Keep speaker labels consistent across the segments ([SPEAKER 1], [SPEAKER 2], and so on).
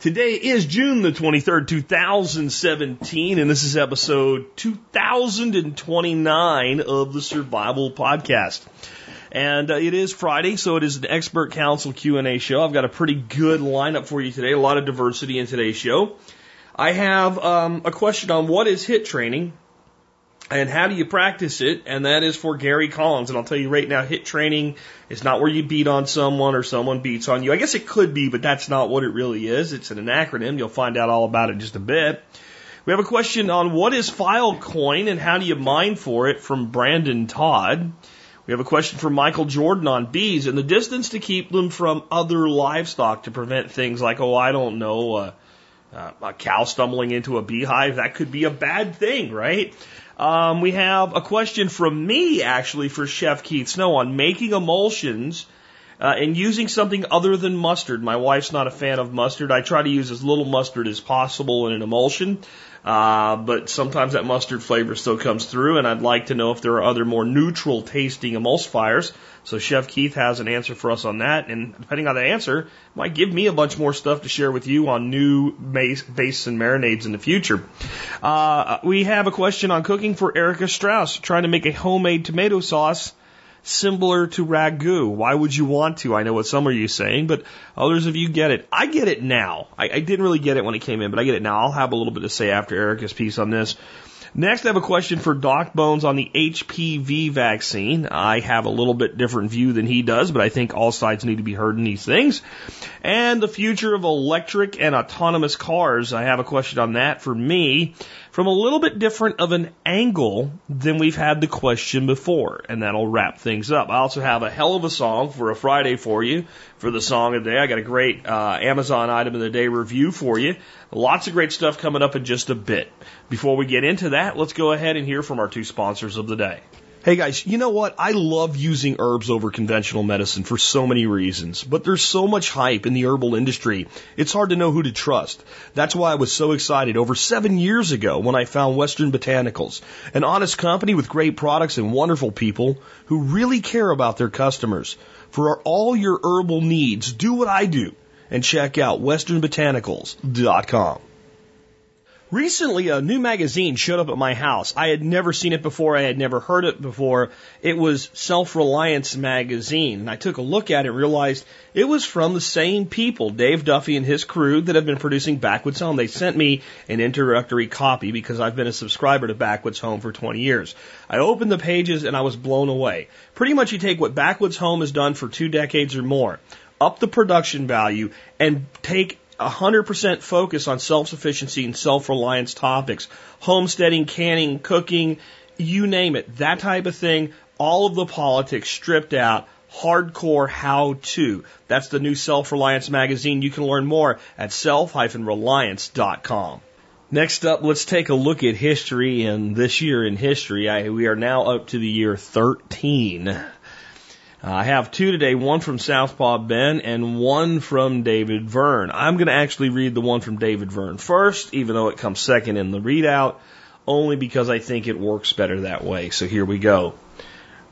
[SPEAKER 1] Today is June the 23rd, 2017, and this is episode 2029 of the Survival Podcast. And uh, it is Friday, so it is an expert council Q&A show. I've got a pretty good lineup for you today, a lot of diversity in today's show. I have um, a question on what is HIT training and how do you practice it, and that is for Gary Collins. And I'll tell you right now, HIT training is not where you beat on someone or someone beats on you. I guess it could be, but that's not what it really is. It's an acronym. You'll find out all about it in just a bit. We have a question on what is Filecoin and how do you mine for it from Brandon Todd. We have a question from Michael Jordan on bees and the distance to keep them from other livestock to prevent things like, oh, I don't know, uh, uh, a cow stumbling into a beehive. That could be a bad thing, right? Um, we have a question from me, actually, for Chef Keith Snow on making emulsions uh, and using something other than mustard. My wife's not a fan of mustard. I try to use as little mustard as possible in an emulsion. Uh, but sometimes that mustard flavor still comes through, and I'd like to know if there are other more neutral tasting emulsifiers. So Chef Keith has an answer for us on that, and depending on the answer, might give me a bunch more stuff to share with you on new base, base and marinades in the future. Uh, we have a question on cooking for Erica Strauss, trying to make a homemade tomato sauce similar to ragu. Why would you want to? I know what some of you are saying, but others of you get it. I get it now. I, I didn't really get it when it came in, but I get it now. I'll have a little bit to say after Erica's piece on this. Next, I have a question for Doc Bones on the HPV vaccine. I have a little bit different view than he does, but I think all sides need to be heard in these things. And the future of electric and autonomous cars. I have a question on that for me from a little bit different of an angle than we've had the question before. And that'll wrap things up. I also have a hell of a song for a Friday for you for the song of the day. I got a great uh, Amazon item of the day review for you. Lots of great stuff coming up in just a bit. Before we get into that, let's go ahead and hear from our two sponsors of the day. Hey guys, you know what? I love using herbs over conventional medicine for so many reasons, but there's so much hype in the herbal industry. It's hard to know who to trust. That's why I was so excited over seven years ago when I found Western Botanicals, an honest company with great products and wonderful people who really care about their customers. For all your herbal needs, do what I do and check out westernbotanicals.com. Recently, a new magazine showed up at my house. I had never seen it before. I had never heard it before. It was Self Reliance Magazine. And I took a look at it and realized it was from the same people, Dave Duffy and his crew, that have been producing Backwoods Home. They sent me an introductory copy because I've been a subscriber to Backwoods Home for 20 years. I opened the pages and I was blown away. Pretty much you take what Backwoods Home has done for two decades or more, up the production value, and take 100% focus on self-sufficiency and self-reliance topics, homesteading, canning, cooking, you name it, that type of thing, all of the politics stripped out, hardcore how to. That's the new Self-Reliance magazine. You can learn more at self-reliance.com. Next up, let's take a look at history and this year in history. I, we are now up to the year 13. Uh, I have two today, one from Southpaw Ben and one from David Verne. I'm going to actually read the one from David Verne first, even though it comes second in the readout, only because I think it works better that way. So here we go.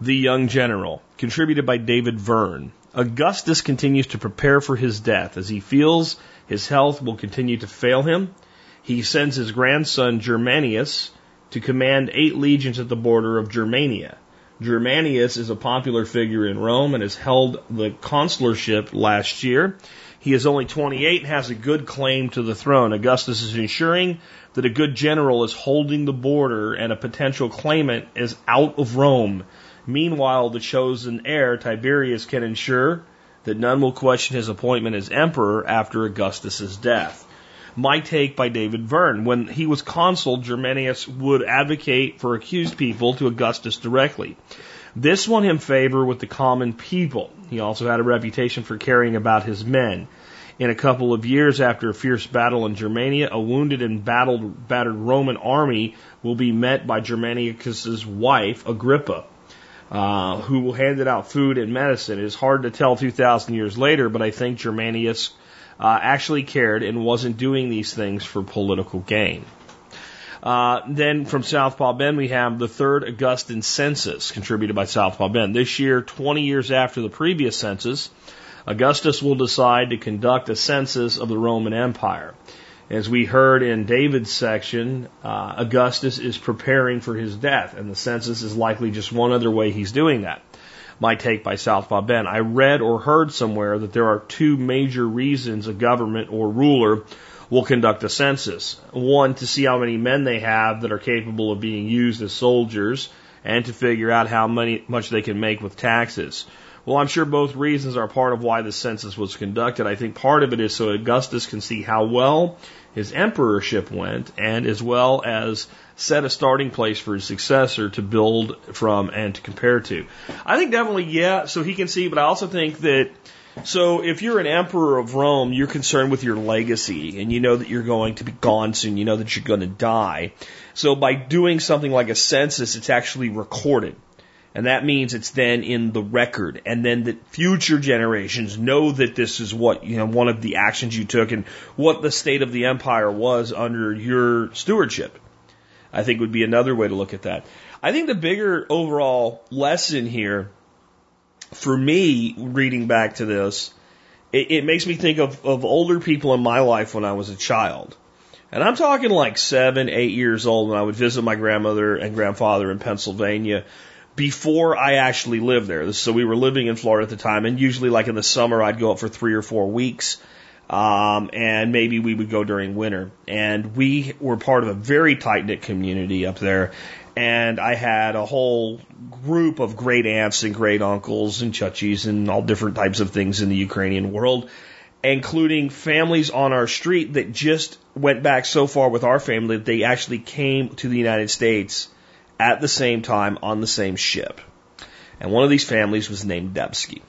[SPEAKER 1] The Young General, contributed by David Verne. Augustus continues to prepare for his death as he feels his health will continue to fail him. He sends his grandson Germanicus to command eight legions at the border of Germania. Germanicus is a popular figure in Rome and has held the consularship last year. He is only 28 and has a good claim to the throne. Augustus is ensuring that a good general is holding the border and a potential claimant is out of Rome. Meanwhile, the chosen heir, Tiberius, can ensure that none will question his appointment as emperor after Augustus's death. My take by David Verne. When he was consul, Germanicus would advocate for accused people to Augustus directly. This won him favor with the common people. He also had a reputation for caring about his men. In a couple of years after a fierce battle in Germania, a wounded and battled, battered Roman army will be met by Germanicus's wife, Agrippa, uh, who handed out food and medicine. It is hard to tell 2,000 years later, but I think Germanicus uh, actually cared and wasn't doing these things for political gain. Uh, then from Southpaw Ben, we have the third Augustan census contributed by Southpaw Ben. This year, 20 years after the previous census, Augustus will decide to conduct a census of the Roman Empire. As we heard in David's section, uh, Augustus is preparing for his death, and the census is likely just one other way he's doing that. My take by Southpaw Ben. I read or heard somewhere that there are two major reasons a government or ruler will conduct a census. One, to see how many men they have that are capable of being used as soldiers, and to figure out how many, much they can make with taxes. Well, I'm sure both reasons are part of why the census was conducted. I think part of it is so Augustus can see how well his emperorship went, and as well as set a starting place for his successor to build from and to compare to. I think definitely, yeah, so he can see, but I also think that so if you're an emperor of Rome, you're concerned with your legacy and you know that you're going to be gone soon. You know that you're going to die. So by doing something like a census, it's actually recorded. And that means it's then in the record. And then that future generations know that this is what, you know, one of the actions you took and what the state of the empire was under your stewardship. I think would be another way to look at that. I think the bigger overall lesson here for me, reading back to this, it, it makes me think of, of older people in my life when I was a child. And I'm talking like seven, eight years old when I would visit my grandmother and grandfather in Pennsylvania before I actually lived there. So we were living in Florida at the time, and usually, like in the summer, I'd go up for three or four weeks, um, and maybe we would go during winter. And we were part of a very tight knit community up there, and I had a whole group of great aunts and great uncles and chuchis and all different types of things in the Ukrainian world, including families on our street that just went back so far with our family that they actually came to the United States at the same time on the same ship. And one of these families was named Debsky.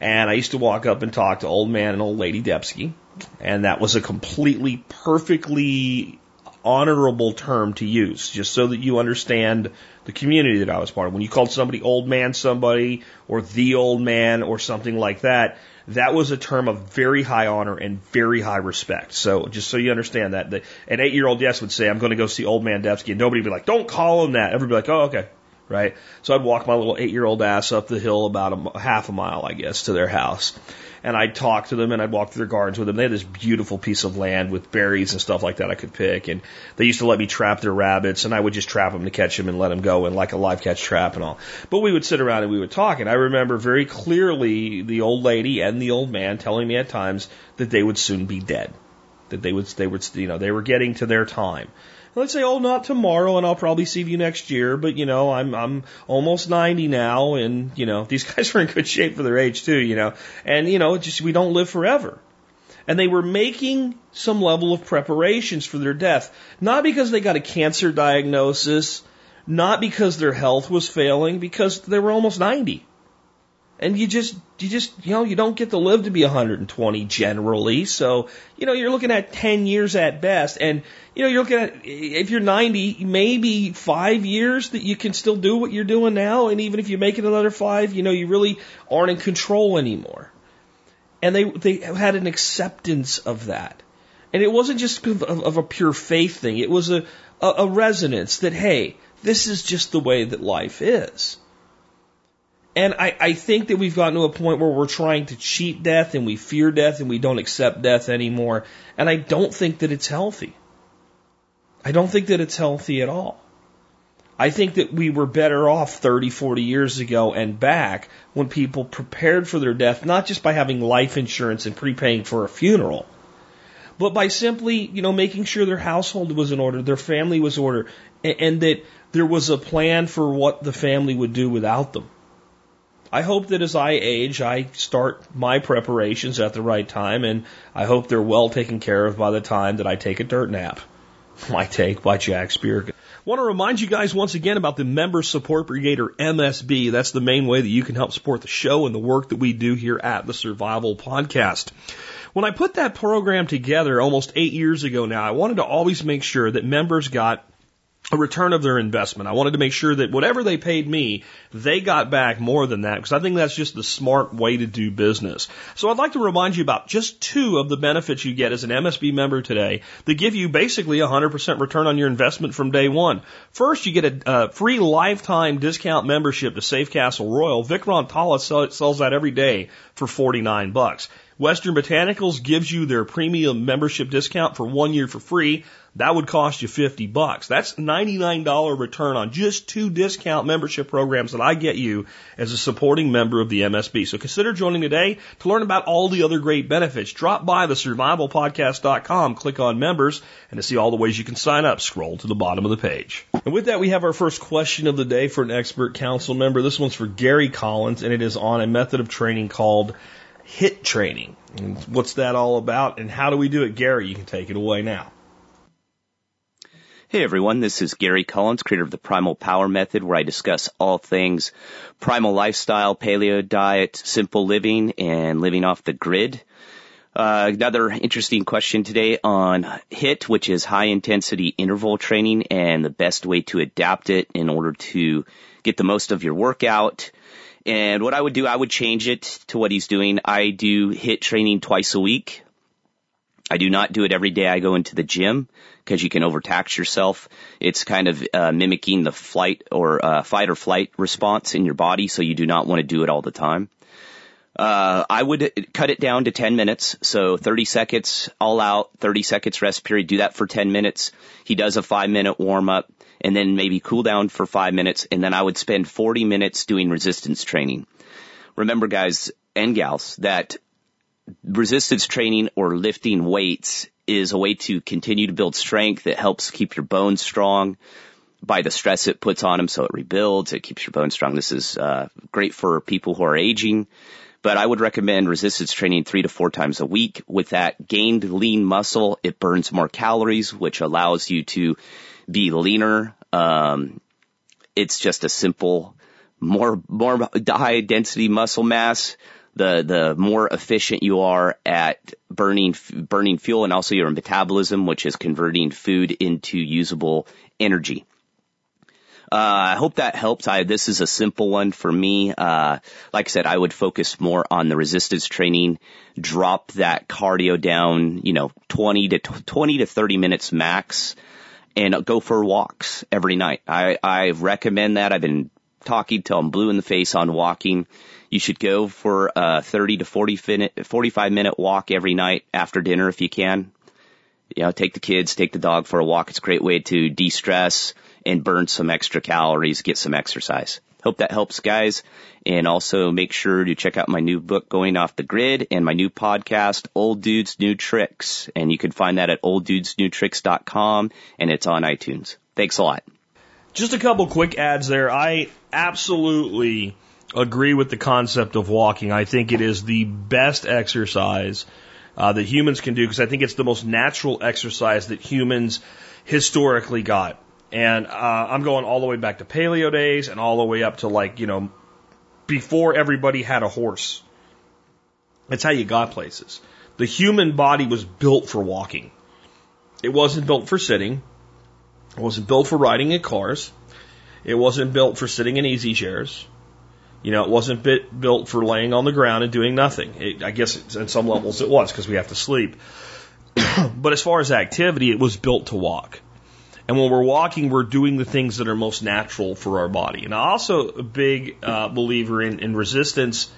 [SPEAKER 1] And I used to walk up and talk to old man and old lady Debsky. And that was a completely perfectly honorable term to use, just so that you understand the community that I was part of. When you called somebody old man somebody, or the old man, or something like that, that was a term of very high honor and very high respect. So just so you understand that, the, an eight year old yes would say, I'm going to go see old man Debsky, and nobody would be like, don't call him that. Everybody would be like, oh, okay. Right. So I'd walk my little eight year old ass up the hill about a half a mile, I guess, to their house and I'd talk to them and I'd walk through their gardens with them. They had this beautiful piece of land with berries and stuff like that I could pick, and they used to let me trap their rabbits, and I would just trap them to catch them and let them go in like a live catch trap and all. But we would sit around and we would talk, and I remember very clearly the old lady and the old man telling me at times that they would soon be dead, that they would they would you know they were getting to their time let's say, oh, not tomorrow, and I'll probably see you next year, but you know, I'm I'm almost 90 now, and you know, these guys are in good shape for their age too, you know, and you know, just we don't live forever. And they were making some level of preparations for their death, not because they got a cancer diagnosis, not because their health was failing, because they were almost 90. And you just, you just, you know, you don't get to live to be 120 generally. So, you know, you're looking at 10 years at best. And, you know, you're looking at, if you're 90, maybe five years that you can still do what you're doing now. And even if you make it another five, you know, you really aren't in control anymore. And they, they had an acceptance of that. And it wasn't just of, of a pure faith thing. It was a, a, a resonance that, hey, this is just the way that life is. And I, I think that we've gotten to a point where we're trying to cheat death and we fear death and we don't accept death anymore. And I don't think that it's healthy. I don't think that it's healthy at all. I think that we were better off 30, 40 years ago and back when people prepared for their death, not just by having life insurance and prepaying for a funeral, but by simply, you know, making sure their household was in order, their family was in order, and, and that there was a plan for what the family would do without them. I hope that as I age, I start my preparations at the right time, and I hope they're well taken care of by the time that I take a dirt nap. My take by Jack Spear. Want to remind you guys once again about the Member Support Brigade or MSB. That's the main way that you can help support the show and the work that we do here at the Survival Podcast. When I put that program together almost eight years ago now, I wanted to always make sure that members got a return of their investment. I wanted to make sure that whatever they paid me, they got back more than that because I think that's just the smart way to do business. So I'd like to remind you about just two of the benefits you get as an MSB member today that give you basically a 100% return on your investment from day one. First, you get a, a free lifetime discount membership to Safe Castle Royal. Vicron Tala sells that every day for 49 bucks. Western Botanicals gives you their premium membership discount for one year for free. That would cost you 50 bucks. That's $99 return on just two discount membership programs that I get you as a supporting member of the MSB. So consider joining today to learn about all the other great benefits. Drop by the survivalpodcast.com, click on members, and to see all the ways you can sign up, scroll to the bottom of the page. And with that, we have our first question of the day for an expert council member. This one's for Gary Collins, and it is on a method of training called HIT training. And what's that all about, and how do we do it? Gary, you can take it away now.
[SPEAKER 2] Hey everyone, this is Gary Collins, creator of the Primal Power Method, where I discuss all things primal lifestyle, paleo diet, simple living, and living off the grid. Uh, another interesting question today on HIT, which is high intensity interval training and the best way to adapt it in order to get the most of your workout. And what I would do, I would change it to what he's doing. I do HIT training twice a week. I do not do it every day I go into the gym because you can overtax yourself. It's kind of uh, mimicking the flight or uh, fight or flight response in your body, so you do not want to do it all the time. Uh, I would cut it down to 10 minutes. So 30 seconds all out, 30 seconds rest period. Do that for 10 minutes. He does a five minute warm up and then maybe cool down for five minutes. And then I would spend 40 minutes doing resistance training. Remember guys and gals that resistance training or lifting weights is a way to continue to build strength. It helps keep your bones strong by the stress it puts on them. So it rebuilds. It keeps your bones strong. This is uh, great for people who are aging. But I would recommend resistance training three to four times a week. With that gained lean muscle, it burns more calories, which allows you to be leaner. Um, it's just a simple, more more high density muscle mass the the more efficient you are at burning burning fuel and also your metabolism, which is converting food into usable energy. Uh, I hope that helps. I, this is a simple one for me. Uh, like I said, I would focus more on the resistance training, drop that cardio down, you know, 20 to 20 to 30 minutes max and go for walks every night. I, I recommend that. I've been talking till I'm blue in the face on walking. You should go for a 30 to 40 minute, 45 minute walk every night after dinner if you can. You know, take the kids, take the dog for a walk. It's a great way to de-stress and burn some extra calories, get some exercise. Hope that helps guys. And also make sure to check out my new book, Going Off the Grid, and my new podcast, Old Dudes New Tricks. And you can find that at olddudesnewtricks.com and it's on iTunes. Thanks a lot.
[SPEAKER 1] Just a couple quick ads there. I absolutely agree with the concept of walking. I think it is the best exercise uh, that humans can do because I think it's the most natural exercise that humans historically got. And uh, I'm going all the way back to paleo days and all the way up to like, you know, before everybody had a horse. That's how you got places. The human body was built for walking. It wasn't built for sitting. It wasn't built for riding in cars. It wasn't built for sitting in easy chairs. You know, it wasn't bit, built for laying on the ground and doing nothing. It, I guess at some levels it was because we have to sleep. but as far as activity, it was built to walk. And when we're walking, we're doing the things that are most natural for our body. And I'm also a big uh, believer in, in resistance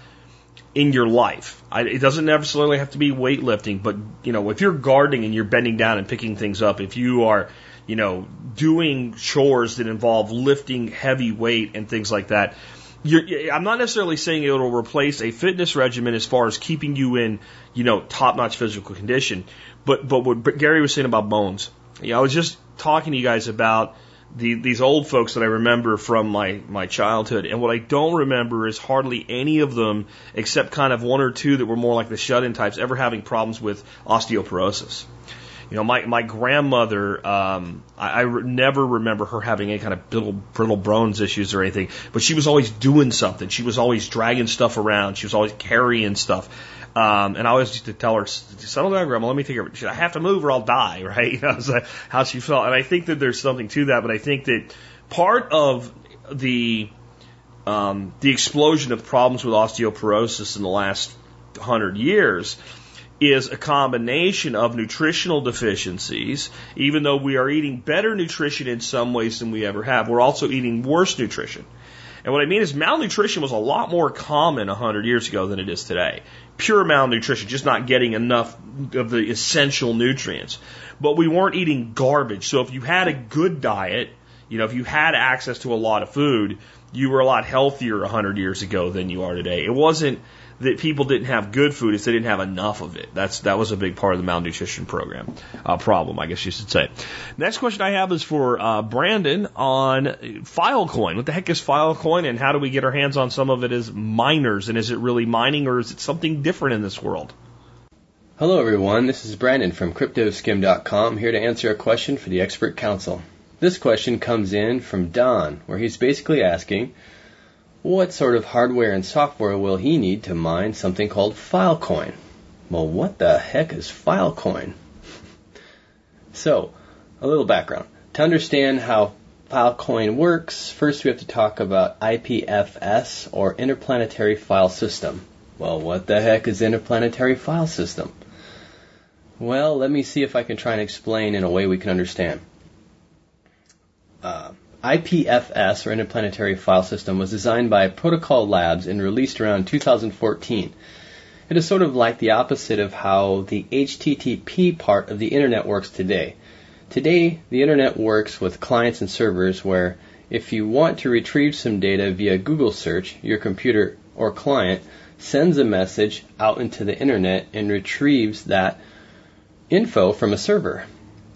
[SPEAKER 1] in your life. I, it doesn't necessarily have to be weightlifting, but you know, if you're gardening and you're bending down and picking things up, if you are, you know, doing chores that involve lifting heavy weight and things like that, you're, I'm not necessarily saying it will replace a fitness regimen as far as keeping you in, you know, top-notch physical condition. But but what Gary was saying about bones, yeah, I was just talking to you guys about the, these old folks that I remember from my my childhood, and what I don't remember is hardly any of them, except kind of one or two that were more like the shut-in types, ever having problems with osteoporosis. You know, my my grandmother, um, I, I re- never remember her having any kind of brittle, brittle bones issues or anything, but she was always doing something. She was always dragging stuff around. She was always carrying stuff. Um, and I always used to tell her, settle down, grandma, let me take care of it. She I have to move or I'll die, right? You know, how she felt. And I think that there's something to that, but I think that part of the, um, the explosion of problems with osteoporosis in the last hundred years is a combination of nutritional deficiencies. Even though we are eating better nutrition in some ways than we ever have, we're also eating worse nutrition. And what I mean is malnutrition was a lot more common 100 years ago than it is today. Pure malnutrition, just not getting enough of the essential nutrients. But we weren't eating garbage. So if you had a good diet, you know, if you had access to a lot of food, you were a lot healthier 100 years ago than you are today. It wasn't that people didn't have good food is they didn't have enough of it. That's that was a big part of the malnutrition program uh, problem, I guess you should say. Next question I have is for uh, Brandon on Filecoin. What the heck is Filecoin, and how do we get our hands on some of it as miners? And is it really mining, or is it something different in this world?
[SPEAKER 3] Hello, everyone. This is Brandon from CryptoSkim.com here to answer a question for the Expert Council. This question comes in from Don, where he's basically asking what sort of hardware and software will he need to mine something called Filecoin? Well, what the heck is Filecoin? So, a little background. To understand how Filecoin works, first we have to talk about IPFS or Interplanetary File System. Well, what the heck is Interplanetary File System? Well, let me see if I can try and explain in a way we can understand. Uh, IPFS, or Interplanetary File System, was designed by Protocol Labs and released around 2014. It is sort of like the opposite of how the HTTP part of the Internet works today. Today, the Internet works with clients and servers where if you want to retrieve some data via Google search, your computer or client sends a message out into the Internet and retrieves that info from a server.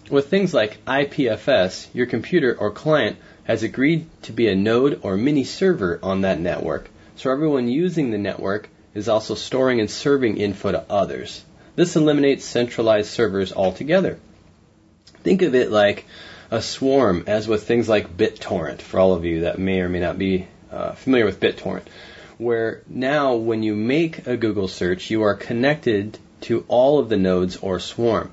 [SPEAKER 3] With things like IPFS, your computer or client has agreed to be a node or mini server on that network, so everyone using the network is also storing and serving info to others. This eliminates centralized servers altogether. Think of it like a swarm, as with things like BitTorrent, for all of you that may or may not be uh, familiar with BitTorrent, where now when you make a Google search, you are connected to all of the nodes or swarm.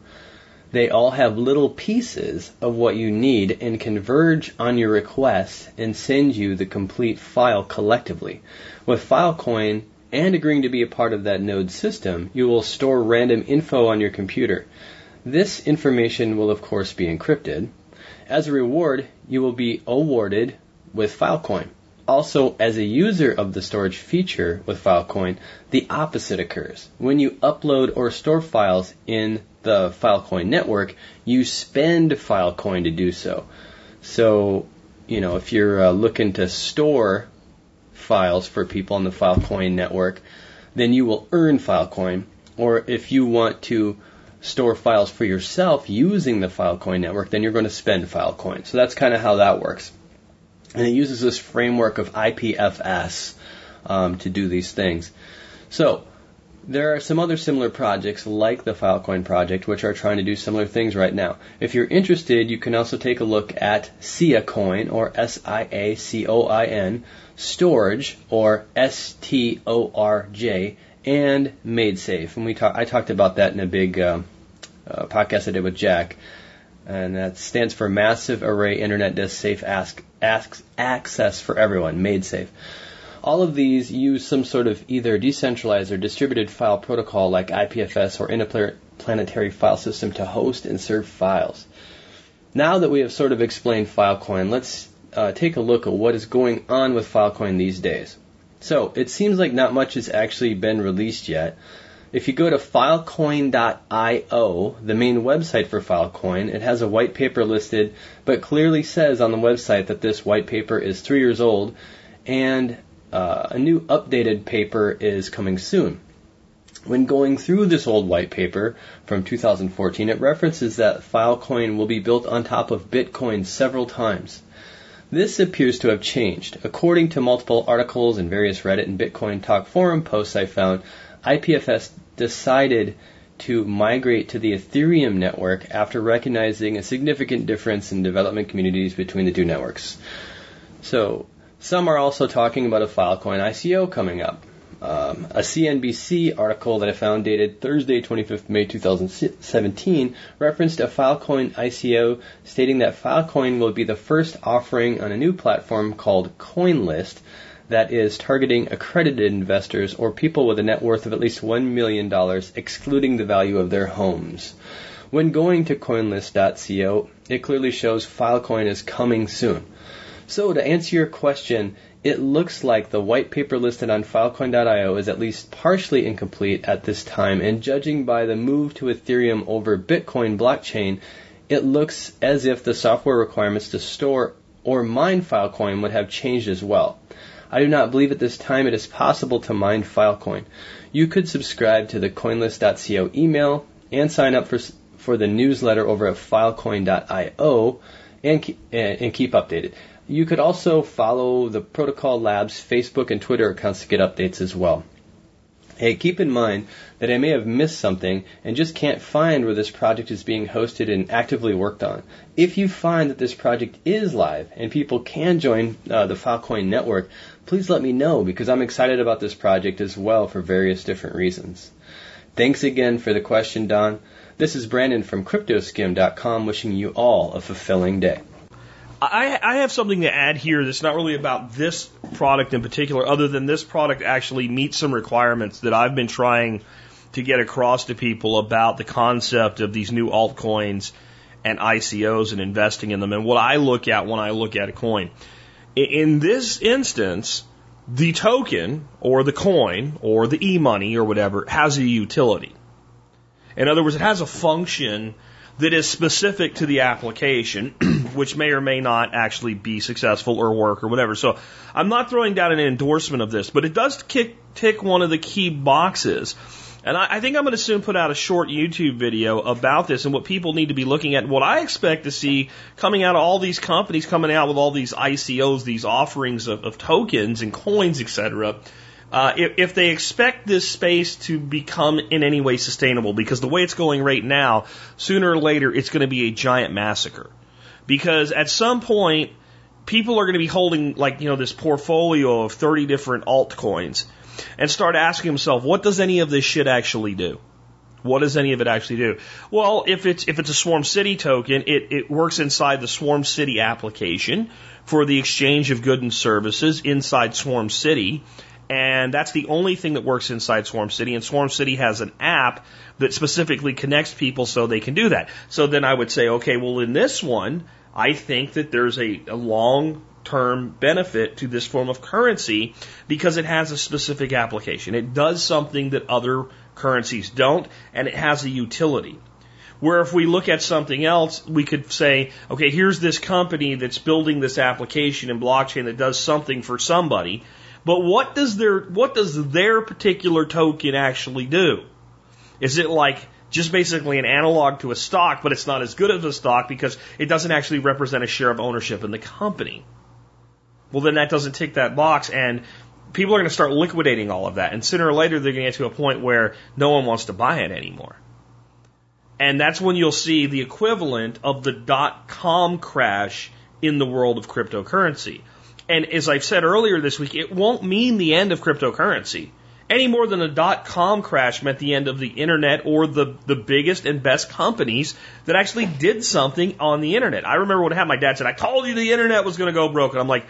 [SPEAKER 3] They all have little pieces of what you need and converge on your request and send you the complete file collectively. With Filecoin and agreeing to be a part of that node system, you will store random info on your computer. This information will of course be encrypted. As a reward, you will be awarded with Filecoin. Also, as a user of the storage feature with Filecoin, the opposite occurs. When you upload or store files in the Filecoin network, you spend Filecoin to do so. So, you know, if you're uh, looking to store files for people on the Filecoin network, then you will earn Filecoin. Or if you want to store files for yourself using the Filecoin network, then you're going to spend Filecoin. So that's kind of how that works. And it uses this framework of IPFS um, to do these things. So, there are some other similar projects like the Filecoin project which are trying to do similar things right now. If you're interested, you can also take a look at SiaCoin or S-I-A-C-O-I-N, Storj or S-T-O-R-J, and MaidSafe. And we talk, I talked about that in a big uh, uh, podcast I did with Jack. And that stands for Massive Array Internet Disk Safe ask, asks Access for Everyone, MaidSafe. All of these use some sort of either decentralized or distributed file protocol like IPFS or interplanetary file system to host and serve files. Now that we have sort of explained Filecoin, let's uh, take a look at what is going on with Filecoin these days. So, it seems like not much has actually been released yet. If you go to filecoin.io, the main website for Filecoin, it has a white paper listed, but clearly says on the website that this white paper is three years old and uh, a new updated paper is coming soon. When going through this old white paper from 2014, it references that Filecoin will be built on top of Bitcoin several times. This appears to have changed. According to multiple articles and various Reddit and Bitcoin Talk forum posts I found, IPFS decided to migrate to the Ethereum network after recognizing a significant difference in development communities between the two networks. So, some are also talking about a Filecoin ICO coming up. Um, a CNBC article that I found dated Thursday, 25th May 2017, referenced a Filecoin ICO stating that Filecoin will be the first offering on a new platform called CoinList that is targeting accredited investors or people with a net worth of at least $1 million, excluding the value of their homes. When going to coinlist.co, it clearly shows Filecoin is coming soon. So to answer your question, it looks like the white paper listed on Filecoin.io is at least partially incomplete at this time, and judging by the move to Ethereum over Bitcoin blockchain, it looks as if the software requirements to store or mine Filecoin would have changed as well. I do not believe at this time it is possible to mine Filecoin. You could subscribe to the coinlist.co email and sign up for, for the newsletter over at filecoin.io and, and keep updated. You could also follow the Protocol Labs Facebook and Twitter accounts to get updates as well. Hey, keep in mind that I may have missed something and just can't find where this project is being hosted and actively worked on. If you find that this project is live and people can join uh, the Filecoin network, please let me know because I'm excited about this project as well for various different reasons. Thanks again for the question, Don. This is Brandon from CryptoSkim.com wishing you all a fulfilling day.
[SPEAKER 1] I, I have something to add here that's not really about this product in particular, other than this product actually meets some requirements that I've been trying to get across to people about the concept of these new altcoins and ICOs and investing in them and what I look at when I look at a coin. In this instance, the token or the coin or the e-money or whatever has a utility. In other words, it has a function that is specific to the application, which may or may not actually be successful or work or whatever. So I'm not throwing down an endorsement of this, but it does kick, tick one of the key boxes. And I, I think I'm going to soon put out a short YouTube video about this and what people need to be looking at. What I expect to see coming out of all these companies coming out with all these ICOs, these offerings of, of tokens and coins, etc uh, if, if they expect this space to become in any way sustainable, because the way it's going right now, sooner or later it's going to be a giant massacre. Because at some point, people are going to be holding like you know this portfolio of 30 different altcoins and start asking themselves, what does any of this shit actually do? What does any of it actually do? Well, if it's if it's a Swarm City token, it, it works inside the Swarm City application for the exchange of goods and services inside Swarm City. And that's the only thing that works inside Swarm City. And Swarm City has an app that specifically connects people so they can do that. So then I would say, okay, well, in this one, I think that there's a, a long term benefit to this form of currency because it has a specific application. It does something that other currencies don't, and it has a utility. Where if we look at something else, we could say, okay, here's this company that's building this application in blockchain that does something for somebody, but what does their what does their particular token actually do? Is it like just basically an analog to a stock, but it's not as good as a stock because it doesn't actually represent a share of ownership in the company? Well, then that doesn't tick that box, and people are going to start liquidating all of that, and sooner or later they're going to get to a point where no one wants to buy it anymore. And that's when you'll see the equivalent of the dot com crash in the world of cryptocurrency. And as I've said earlier this week, it won't mean the end of cryptocurrency any more than a dot com crash meant the end of the internet or the, the biggest and best companies that actually did something on the internet. I remember I had my dad said, I told you the internet was going to go broke. And I'm like,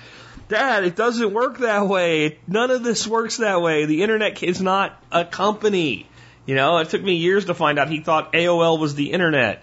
[SPEAKER 1] Dad, it doesn't work that way. None of this works that way. The internet is not a company. You know, it took me years to find out he thought AOL was the internet.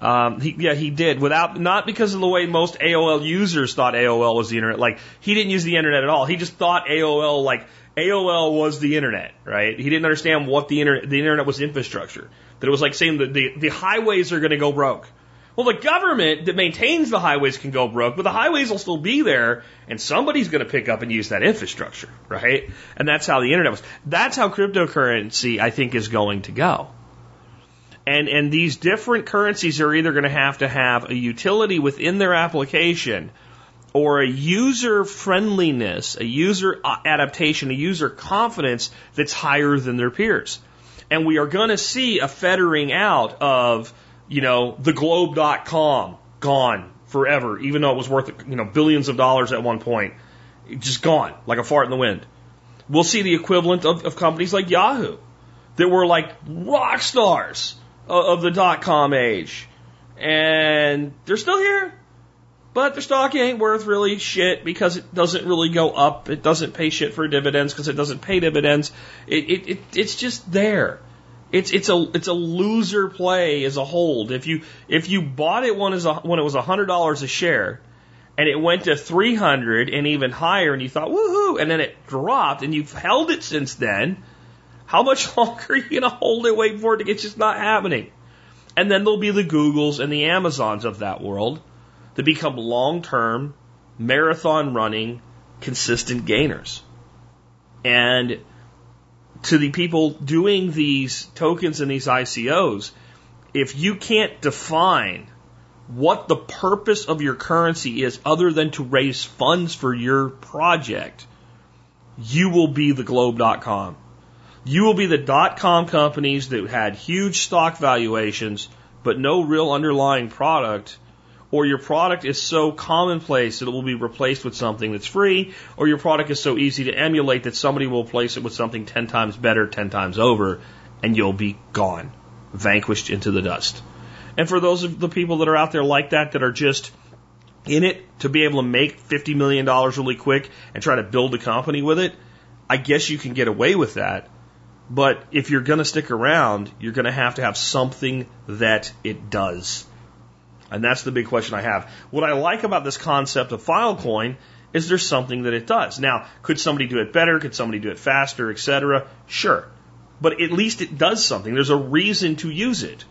[SPEAKER 1] Um, he, yeah, he did without not because of the way most AOL users thought AOL was the internet. Like he didn't use the internet at all. He just thought AOL like AOL was the internet, right? He didn't understand what the internet the internet was infrastructure. That it was like saying that the the highways are going to go broke. Well, the government that maintains the highways can go broke, but the highways will still be there, and somebody's going to pick up and use that infrastructure, right? And that's how the internet was. That's how cryptocurrency, I think, is going to go. And, and these different currencies are either going to have to have a utility within their application or a user friendliness, a user uh, adaptation, a user confidence that's higher than their peers. And we are going to see a fettering out of, you know, the globe.com gone forever, even though it was worth, you know, billions of dollars at one point. Just gone, like a fart in the wind. We'll see the equivalent of, of companies like Yahoo that were like rock stars of, the dot com age. And they're still here. But their stock ain't worth really shit because it doesn't really go up. It doesn't pay shit for dividends because it doesn't pay dividends. It, it, it, it's just there. It's it's a it's a loser play as a hold. If you if you bought it when, when it was hundred dollars a share, and it went to three hundred and even higher, and you thought woohoo, and then it dropped, and you've held it since then. How much longer are you gonna hold it, wait for it? To get? Just not happening. And then there'll be the Googles and the Amazons of that world that become long term, marathon running, consistent gainers. And to the people doing these tokens and these ICOs, if you can't define what the purpose of your currency is other than to raise funds for your project, you will be the globe.com. You will be the dot com companies that had huge stock valuations, but no real underlying product, or your product is so commonplace that it will be replaced with something that's free, or your product is so easy to emulate that somebody will replace it with something 10 times better, 10 times over, and you'll be gone, vanquished into the dust. And for those of the people that are out there like that, that are just in it to be able to make $50 million really quick and try to build a company with it, I guess you can get away with that. But if you're going to stick around, you're going to have to have something that it does. And that's the big question I have. What I like about this concept of Filecoin is there's something that it does. Now, could somebody do it better? Could somebody do it faster, etc.? Sure. But at least it does something. There's a reason to use it.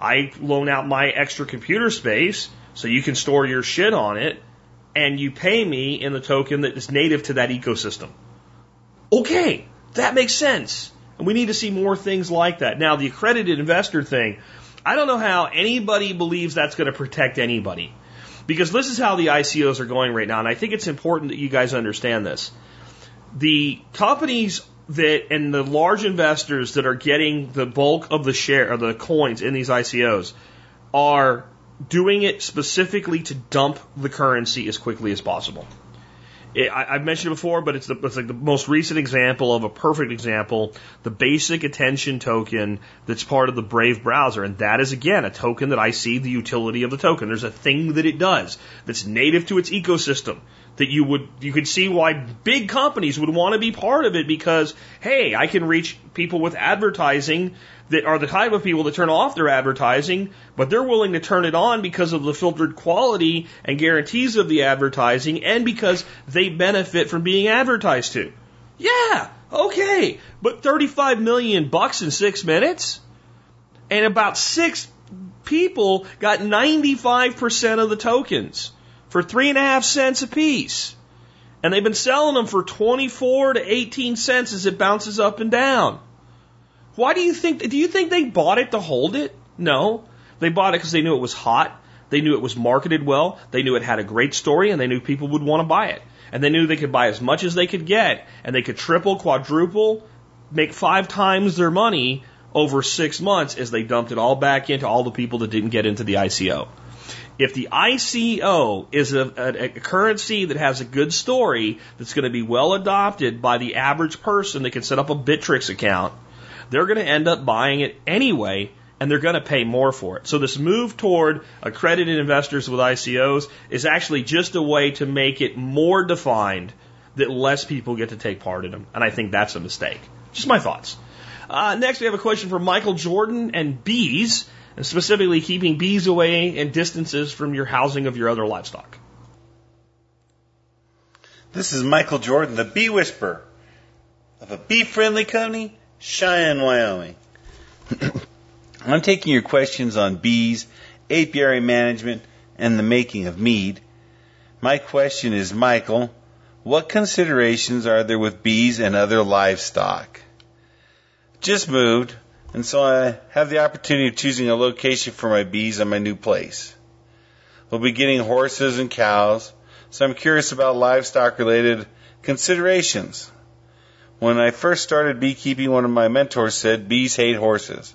[SPEAKER 1] I loan out my extra computer space so you can store your shit on it and you pay me in the token that is native to that ecosystem. Okay, that makes sense. And we need to see more things like that. Now, the accredited investor thing, I don't know how anybody believes that's going to protect anybody. Because this is how the ICOs are going right now, and I think it's important that you guys understand this. The companies that and the large investors that are getting the bulk of the share of the coins in these ICOs are doing it specifically to dump the currency as quickly as possible. It, I, have mentioned it before, but it's, the, it's like the most recent example of a perfect example, the basic attention token that's part of the Brave browser. And that is again a token that I see the utility of the token. There's a thing that it does that's native to its ecosystem that you would you could see why big companies would want to be part of it because hey, I can reach people with advertising that are the type of people that turn off their advertising, but they're willing to turn it on because of the filtered quality and guarantees of the advertising and because they benefit from being advertised to. Yeah, okay, but 35 million bucks in 6 minutes and about 6 people got 95% of the tokens for three and a half cents a piece. And they've been selling them for 24 to 18 cents as it bounces up and down. Why do you think, do you think they bought it to hold it? No. They bought it because they knew it was hot. They knew it was marketed well. They knew it had a great story and they knew people would want to buy it. And they knew they could buy as much as they could get and they could triple, quadruple, make five times their money over six months as they dumped it all back into all the people that didn't get into the ICO. If the ICO is a, a, a currency that has a good story that's going to be well adopted by the average person that can set up a Bittrex account, they're going to end up buying it anyway and they're going to pay more for it. So this move toward accredited investors with ICOs is actually just a way to make it more defined that less people get to take part in them. And I think that's a mistake. Just my thoughts. Uh, next, we have a question from Michael Jordan and bees and specifically keeping bees away and distances from your housing of your other livestock.
[SPEAKER 4] This is Michael Jordan, the bee whisperer of a bee friendly company, Cheyenne, Wyoming. I'm taking your questions on bees, apiary management, and the making of mead. My question is, Michael, what considerations are there with bees and other livestock? Just moved, and so I have the opportunity of choosing a location for my bees on my new place. We'll be getting horses and cows, so I'm curious about livestock related considerations. When I first started beekeeping, one of my mentors said bees hate horses.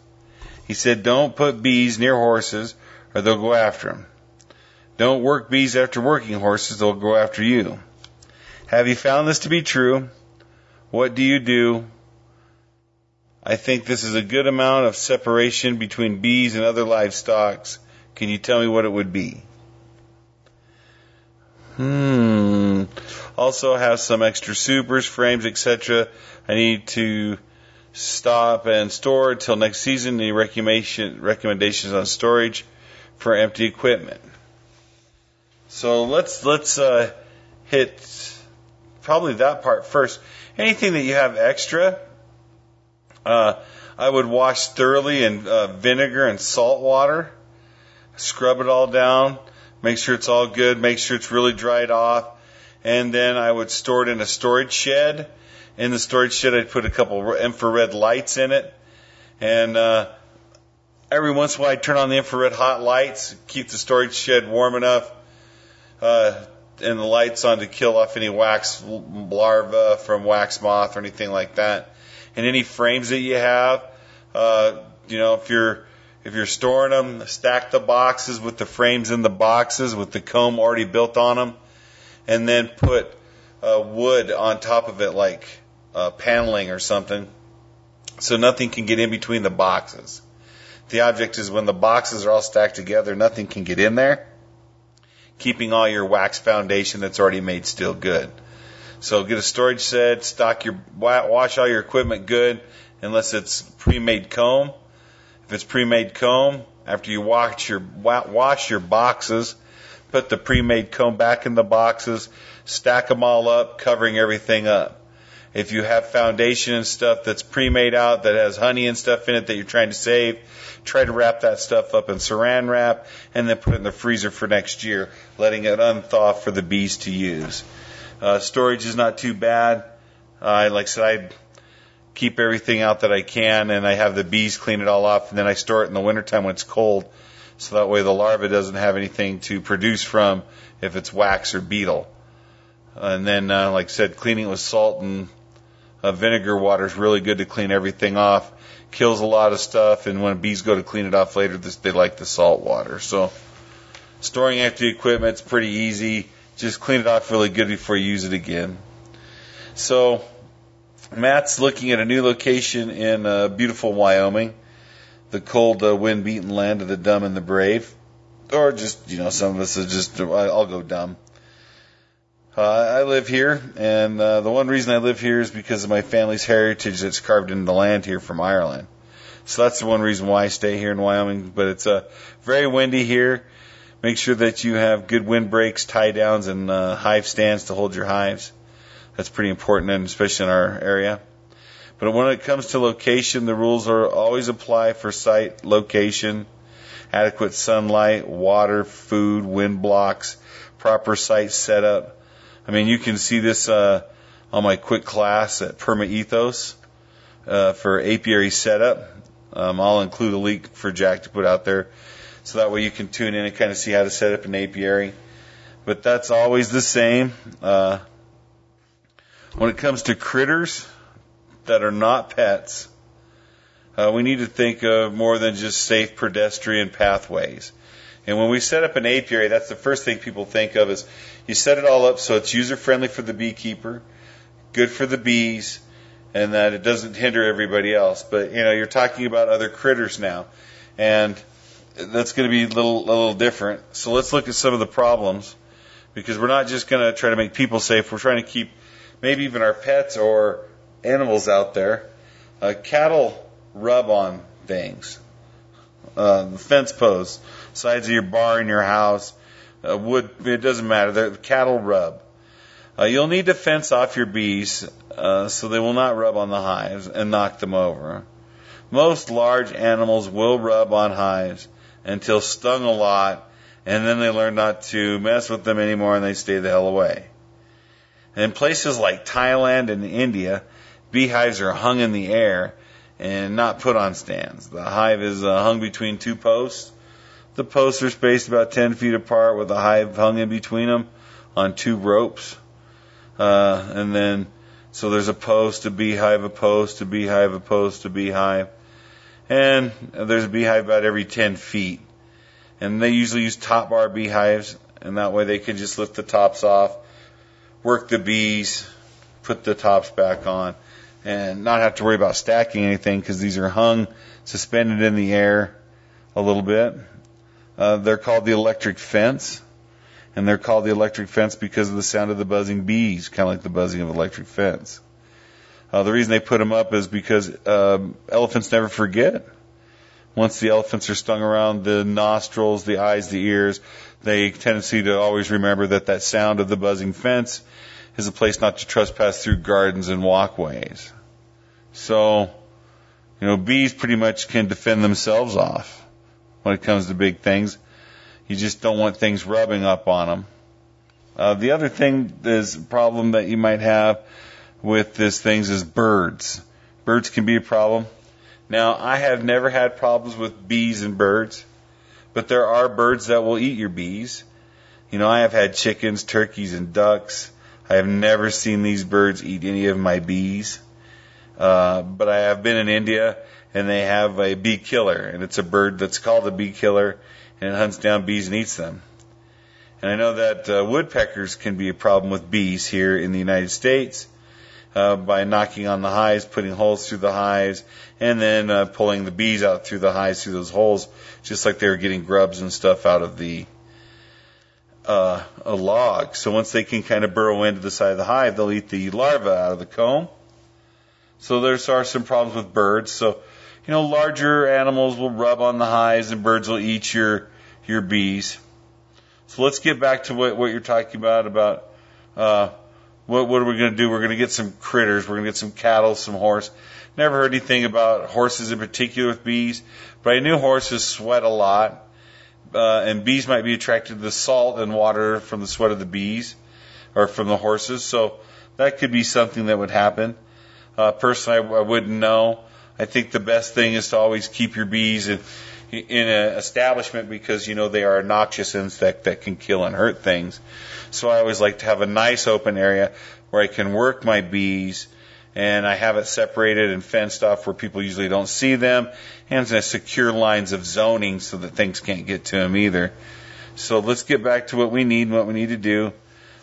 [SPEAKER 4] He said, don't put bees near horses or they'll go after them. Don't work bees after working horses, they'll go after you. Have you found this to be true? What do you do? I think this is a good amount of separation between bees and other livestock. Can you tell me what it would be? Hmm. Also have some extra supers, frames, etc. I need to stop and store until next season. Any recommendation, recommendations on storage for empty equipment? So let's let's uh, hit probably that part first. Anything that you have extra, uh, I would wash thoroughly in uh, vinegar and salt water. Scrub it all down. Make sure it's all good. Make sure it's really dried off. And then I would store it in a storage shed. In the storage shed, I'd put a couple infrared lights in it. And uh, every once in a while, I'd turn on the infrared hot lights, keep the storage shed warm enough, uh, and the lights on to kill off any wax larvae from wax moth or anything like that. And any frames that you have, uh, you know, if you're if you're storing them, stack the boxes with the frames in the boxes with the comb already built on them, and then put uh, wood on top of it like uh, paneling or something, so nothing can get in between the boxes. The object is when the boxes are all stacked together, nothing can get in there, keeping all your wax foundation that's already made still good. So get a storage shed, stock your wash all your equipment good, unless it's pre-made comb. If it's pre-made comb, after you wash your wash your boxes, put the pre-made comb back in the boxes, stack them all up, covering everything up. If you have foundation and stuff that's pre-made out that has honey and stuff in it that you're trying to save, try to wrap that stuff up in saran wrap and then put it in the freezer for next year, letting it unthaw for the bees to use. Uh, storage is not too bad. Uh, like I said, I keep everything out that I can, and I have the bees clean it all off, and then I store it in the wintertime when it's cold, so that way the larva doesn't have anything to produce from if it's wax or beetle. And then, uh, like I said, cleaning it with salt and uh, vinegar water is really good to clean everything off. Kills a lot of stuff, and when bees go to clean it off later, they like the salt water. So, storing empty equipment's pretty easy. Just clean it off really good before you use it again. So, Matt's looking at a new location in uh, beautiful Wyoming, the cold, uh, wind-beaten land of the dumb and the brave, or just you know, some of us are just I'll go dumb. Uh, I live here, and uh, the one reason I live here is because of my family's heritage that's carved into the land here from Ireland. So that's the one reason why I stay here in Wyoming. But it's uh, very windy here. Make sure that you have good wind breaks, tie downs, and uh, hive stands to hold your hives. That's pretty important, and especially in our area. But when it comes to location, the rules are always apply for site location, adequate sunlight, water, food, wind blocks, proper site setup. I mean, you can see this uh, on my quick class at Perma Ethos uh, for apiary setup. Um, I'll include a link for Jack to put out there, so that way you can tune in and kind of see how to set up an apiary. But that's always the same. Uh, when it comes to critters that are not pets, uh, we need to think of more than just safe pedestrian pathways. And when we set up an apiary, that's the first thing people think of is you set it all up so it's user friendly for the beekeeper, good for the bees, and that it doesn't hinder everybody else. But you know, you're talking about other critters now, and that's going to be a little a little different. So let's look at some of the problems because we're not just going to try to make people safe. We're trying to keep maybe even our pets or animals out there. Uh, cattle rub on things. Uh, the fence posts, sides of your barn, your house, uh, wood, it doesn't matter. The cattle rub. Uh, you'll need to fence off your bees uh, so they will not rub on the hives and knock them over. Most large animals will rub on hives until stung a lot, and then they learn not to mess with them anymore and they stay the hell away. In places like Thailand and India, beehives are hung in the air and not put on stands. The hive is uh, hung between two posts. The posts are spaced about 10 feet apart with a hive hung in between them on two ropes. Uh, and then, so there's a post, a beehive, a post, a beehive, a post, a beehive. And there's a beehive about every 10 feet. And they usually use top bar beehives, and that way they can just lift the tops off work the bees, put the tops back on, and not have to worry about stacking anything because these are hung, suspended in the air a little bit. Uh, they're called the electric fence, and they're called the electric fence because of the sound of the buzzing bees, kind of like the buzzing of electric fence. Uh, the reason they put them up is because um, elephants never forget. Once the elephants are stung around the nostrils, the eyes, the ears, they tendency to always remember that that sound of the buzzing fence is a place not to trespass through gardens and walkways. So, you know, bees pretty much can defend themselves off when it comes to big things. You just don't want things rubbing up on them. Uh, the other thing is a problem that you might have with this things is birds. Birds can be a problem. Now, I have never had problems with bees and birds, but there are birds that will eat your bees. You know, I have had chickens, turkeys, and ducks. I have never seen these birds eat any of my bees. Uh, but I have been in India and they have a bee killer, and it's a bird that's called a bee killer, and it hunts down bees and eats them. And I know that uh, woodpeckers can be a problem with bees here in the United States uh, by knocking on the hives, putting holes through the hives, and then uh, pulling the bees out through the hives through those holes, just like they were getting grubs and stuff out of the uh, a log. So once they can kind of burrow into the side of the hive, they'll eat the larva out of the comb. So there are some problems with birds. So you know, larger animals will rub on the hives, and birds will eat your your bees. So let's get back to what, what you're talking about about uh, what what are we going to do? We're going to get some critters. We're going to get some cattle, some horse. Never heard anything about horses in particular with bees, but I knew horses sweat a lot, uh, and bees might be attracted to the salt and water from the sweat of the bees or from the horses. So that could be something that would happen. Uh, personally, I, I wouldn't know. I think the best thing is to always keep your bees in in an establishment because you know they are a noxious insect that can kill and hurt things. So I always like to have a nice open area where I can work my bees and I have it separated and fenced off where people usually don't see them and secure lines of zoning so that things can't get to them either. So let's get back to what we need and what we need to do.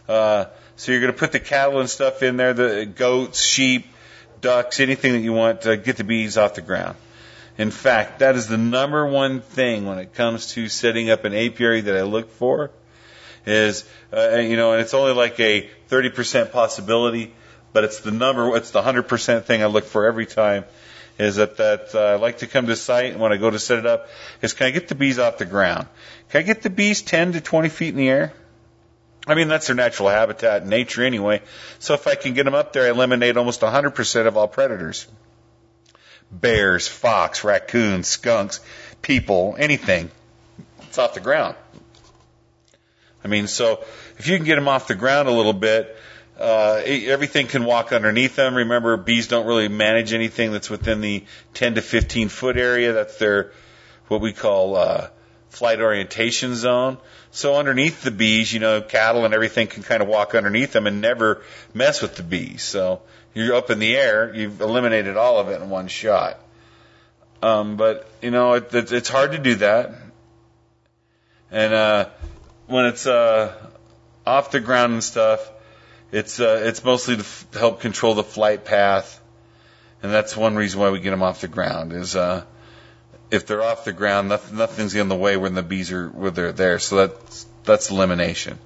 [SPEAKER 4] Uh, so you're going to put the cattle and stuff in there, the goats, sheep, ducks, anything that you want to get the bees off the ground. In fact, that is the number one thing when it comes to setting up an apiary that I look for is, uh, you know, and it's only like a 30% possibility, but it's the number, it's the 100% thing I look for every time is that, that uh, I like to come to site and when I go to set it up is can I get the bees off the ground? Can I get the bees 10 to 20 feet in the air? I mean, that's their natural habitat in nature anyway. So if I can get them up there, I eliminate almost 100% of all predators bears, fox, raccoons, skunks, people, anything. It's off the ground. I mean, so if you can get them off the ground a little bit, uh, everything can walk underneath them. Remember, bees don't really manage anything that's within the 10 to 15 foot area. That's their what we call uh, flight orientation zone. So underneath the bees, you know, cattle and everything can kind of walk underneath them and never mess with the bees. So you're up in the air, you've eliminated all of it in one shot. Um, but you know, it, it, it's hard to do that. And uh, when it's uh, off the ground and stuff, it's uh, it's mostly to, f- help control the flight path, and that's one reason why we get them off the ground. Is uh, if they're off the ground, nothing, nothing's in the way when the bees are when they're there. So that's that's elimination.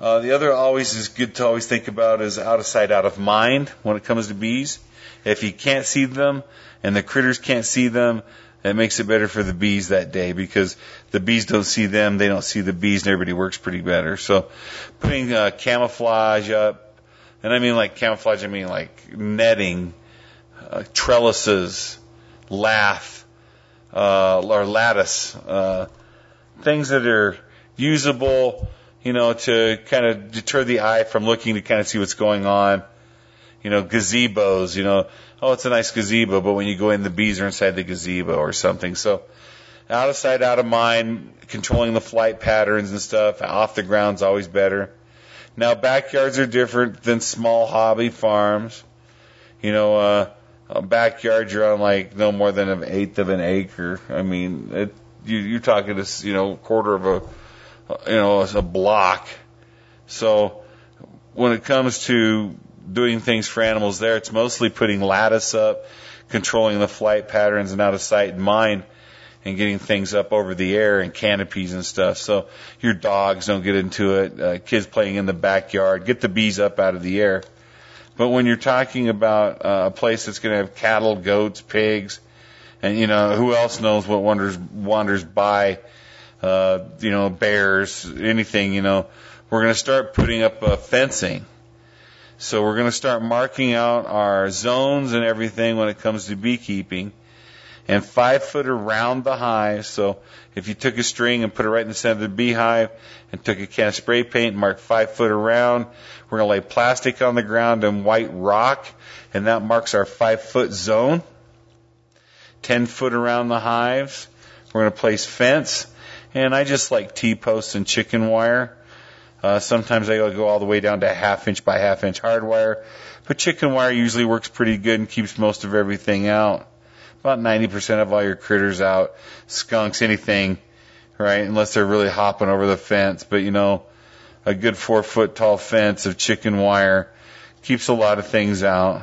[SPEAKER 4] Uh, the other always is good to always think about is out of sight, out of mind when it comes to bees. If you can't see them and the critters can't see them, it makes it better for the bees that day because the bees don't see them, they don't see the bees, and everybody works pretty better. So putting uh, camouflage up, and I mean like camouflage, I mean like netting, uh, trellises, lath, uh, or lattice, uh, things that are usable you know, to kind of deter the eye from looking to kind of see what's going on. You know, gazebos, you know, oh, it's a nice gazebo, but when you go in, the bees are inside the gazebo or something. So, out of sight, out of mind, controlling the flight patterns and stuff, off the ground's always better. Now, backyards are different than small hobby farms. You know, uh, a backyard, you're on like no more than an eighth of an acre. I mean, it, you, you're talking to, you know, quarter of a, you know, a block. So when it comes to doing things for animals there. It's mostly putting lattice up, controlling the flight patterns and out of sight and mind, and getting things up over the air and canopies and stuff. So your dogs don't get into it. Uh, kids playing in the backyard, get the bees up out of the air. But when you're talking about uh, a place that's going to have cattle, goats, pigs, and you know who else knows what wanders wanders by, uh, you know bears, anything, you know, we're going to start putting up uh, fencing. So we're going to start marking out our zones and everything when it comes to beekeeping. And five foot around the hive. So if you took a string and put it right in the center of the beehive and took a can of spray paint and marked five foot around, we're going to lay plastic on the ground and white rock, and that marks our five foot zone. Ten foot around the hives, we're going to place fence. And I just like T posts and chicken wire. Uh, sometimes I go all the way down to half inch by half inch hardwire, but chicken wire usually works pretty good and keeps most of everything out. About 90% of all your critters out, skunks, anything, right? Unless they're really hopping over the fence. But you know, a good four foot tall fence of chicken wire keeps a lot of things out.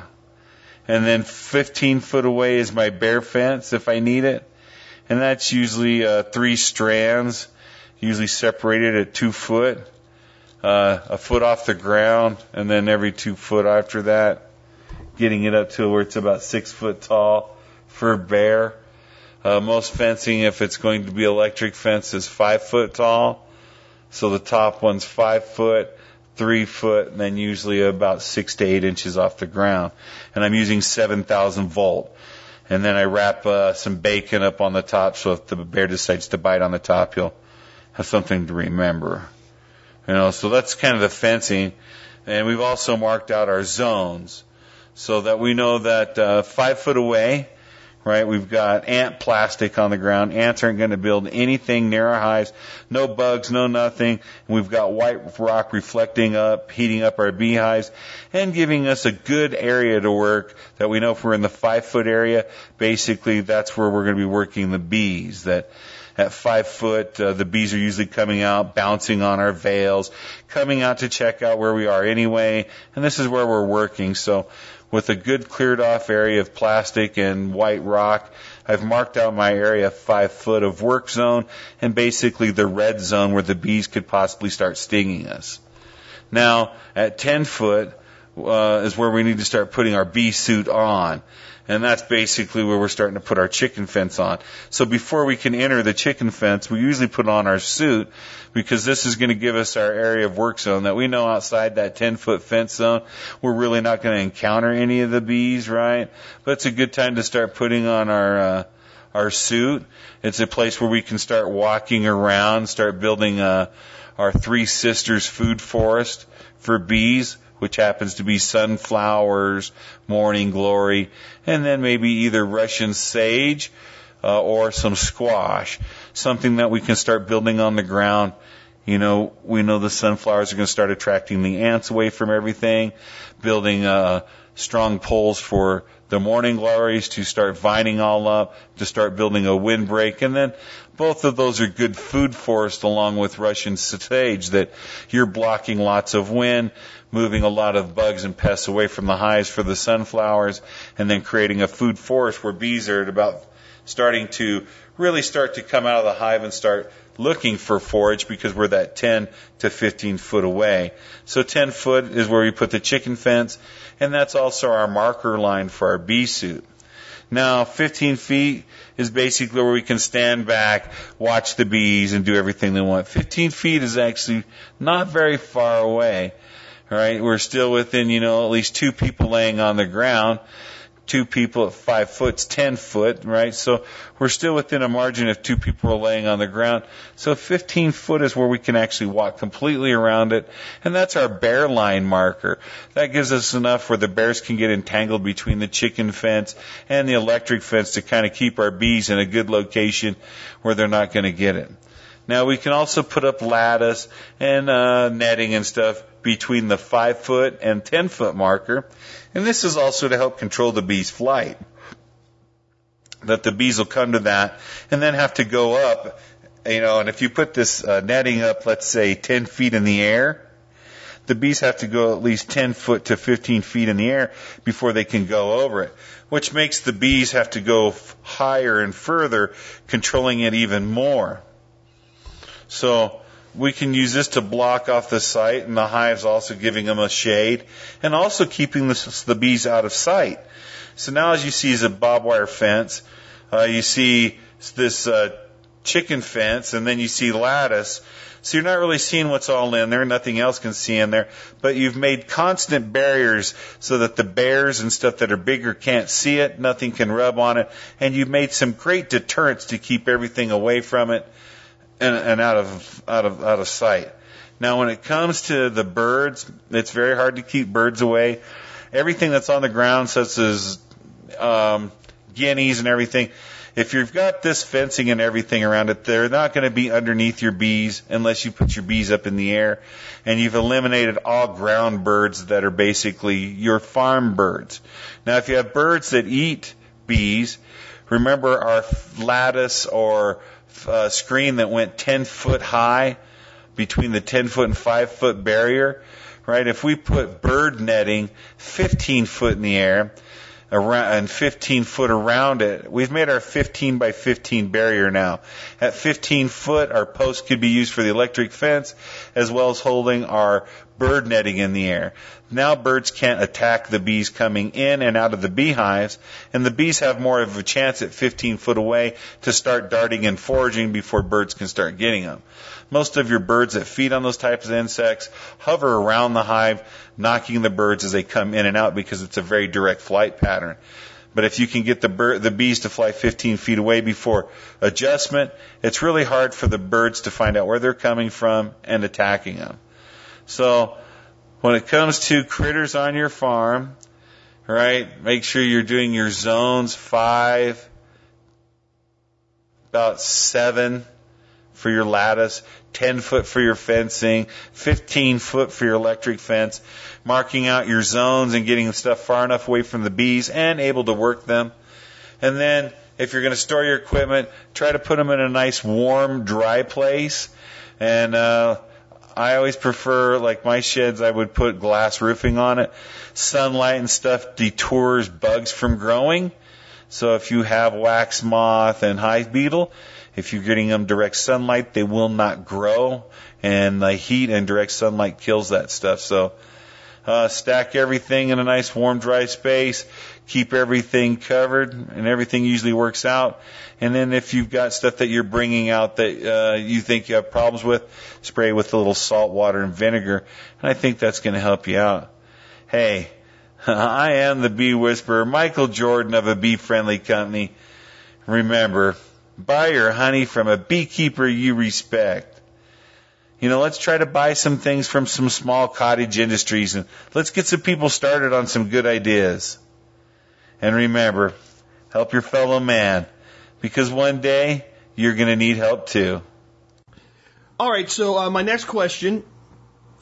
[SPEAKER 4] And then 15 foot away is my bear fence if I need it. And that's usually uh, three strands, usually separated at two foot uh, a foot off the ground, and then every two foot after that, getting it up to where it's about six foot tall for bear. Uh, most fencing, if it's going to be electric fence, is five foot tall. So the top one's five foot, three foot, and then usually about six to eight inches off the ground. And I'm using 7,000 volt. And then I wrap uh, some bacon up on the top, so if the bear decides to bite on the top, he'll have something to remember. You know, so that's kind of the fencing. And we've also marked out our zones so that we know that uh, five foot away, right, we've got ant plastic on the ground. Ants aren't going to build anything near our hives. No bugs, no nothing. We've got white rock reflecting up, heating up our beehives, and giving us a good area to work that we know if we're in the five foot area, basically that's where we're going to be working the bees. That at five foot. Uh, the bees are usually coming out, bouncing on our veils, coming out to check out where we are anyway. And this is where we're working. So with a good cleared off area of plastic and white rock, I've marked out my area five foot of work zone and basically the red zone where the bees could possibly start stinging us. Now, at 10 foot, uh, is where we need to start putting our bee suit on. And that's basically where we're starting to put our chicken fence on. So before we can enter the chicken fence, we usually put on our suit because this is going to give us our area of work zone that we know outside that 10 foot fence zone, we're really not going to encounter any of the bees, right? But it's a good time to start putting on our, uh, our suit. It's a place where we can start walking around, start building, uh, our Three Sisters food forest for bees which happens to be sunflowers, morning glory, and then maybe either Russian sage uh, or some squash, something that we can start building on the ground. You know, we know the sunflowers are going to start attracting the ants away from everything, building uh, strong poles for the morning glories to start vining all up, to start building a windbreak, and then both of those are good food forest along with Russian sage that you're blocking lots of wind, moving a lot of bugs and pests away from the hives for the sunflowers, and then creating a food forest where bees are at about starting to really start to come out of the hive and start looking for forage because we're that 10 to 15 foot away. So 10 foot is where we put the chicken fence, and that's also our marker line for our bee suit. Now, 15 feet is basically where we can stand back, watch the bees, and do everything they want. 15 feet is actually not very far away. Right, we're still within, you know, at least two people laying on the ground. Two people at five foot, ten foot, right? So we're still within a margin if two people are laying on the ground. So 15 foot is where we can actually walk completely around it. And that's our bear line marker. That gives us enough where the bears can get entangled between the chicken fence and the electric fence to kind of keep our bees in a good location where they're not going to get it. Now we can also put up lattice and uh, netting and stuff between the five foot and ten foot marker, and this is also to help control the bee's flight. That the bees will come to that and then have to go up, you know. And if you put this uh, netting up, let's say ten feet in the air, the bees have to go at least 10 foot to 15 feet in the air before they can go over it, which makes the bees have to go f- higher and further, controlling it even more. So we can use this to block off the site, and the hive's also giving them a shade, and also keeping the, the bees out of sight. So now, as you see, is a barbed wire fence. Uh, you see this uh, chicken fence, and then you see lattice. So you're not really seeing what's all in there. Nothing else can see in there. But you've made constant barriers so that the bears and stuff that are bigger can't see it. Nothing can rub on it. And you've made some great deterrents to keep everything away from it and, and out of out of out of sight. Now, when it comes to the birds, it's very hard to keep birds away. Everything that's on the ground, such as um, guineas and everything, if you've got this fencing and everything around it, they're not going to be underneath your bees unless you put your bees up in the air. And you've eliminated all ground birds that are basically your farm birds. Now, if you have birds that eat bees, remember our lattice or uh, screen that went 10 foot high between the 10 foot and 5 foot barrier, right? If we put bird netting 15 foot in the air, around and 15 foot around it. We've made our 15 by 15 barrier now. At 15 foot, our post could be used for the electric fence as well as holding our bird netting in the air. Now birds can't attack the bees coming in and out of the beehives, and the bees have more of a chance at 15 foot away to start darting and foraging before birds can start getting them. Most of your birds that feed on those types of insects hover around the hive, knocking the birds as they come in and out because it's a very direct flight pattern. But if you can get the bird, the bees to fly 15 feet away before adjustment, it's really hard for the birds to find out where they're coming from and attacking them. So when it comes to critters on your farm, right, make sure you're doing your zones five, about seven for your lattice, 10 foot for your fencing, 15 foot for your electric fence, marking out your zones and getting stuff far enough away from the bees and able to work them. And then if you're going to store your equipment, try to put them in a nice warm, dry place. And, uh, I always prefer, like my sheds, I would put glass roofing on it. Sunlight and stuff detours bugs from growing. So if you have wax moth and hive beetle, if you're getting them direct sunlight, they will not grow, and the heat and direct sunlight kills that stuff. So uh, stack everything in a nice warm, dry space. Keep everything covered, and everything usually works out. And then if you've got stuff that you're bringing out that uh, you think you have problems with, spray with a little salt water and vinegar, and I think that's going to help you out. Hey, I am the bee whisperer, Michael Jordan of a bee friendly company. Remember, buy your honey from a beekeeper you respect. You know, let's try to buy some things from some small cottage industries and let's get some people started on some good ideas. And remember, help your fellow man because one day you're going to need help too.
[SPEAKER 1] All right, so uh, my next question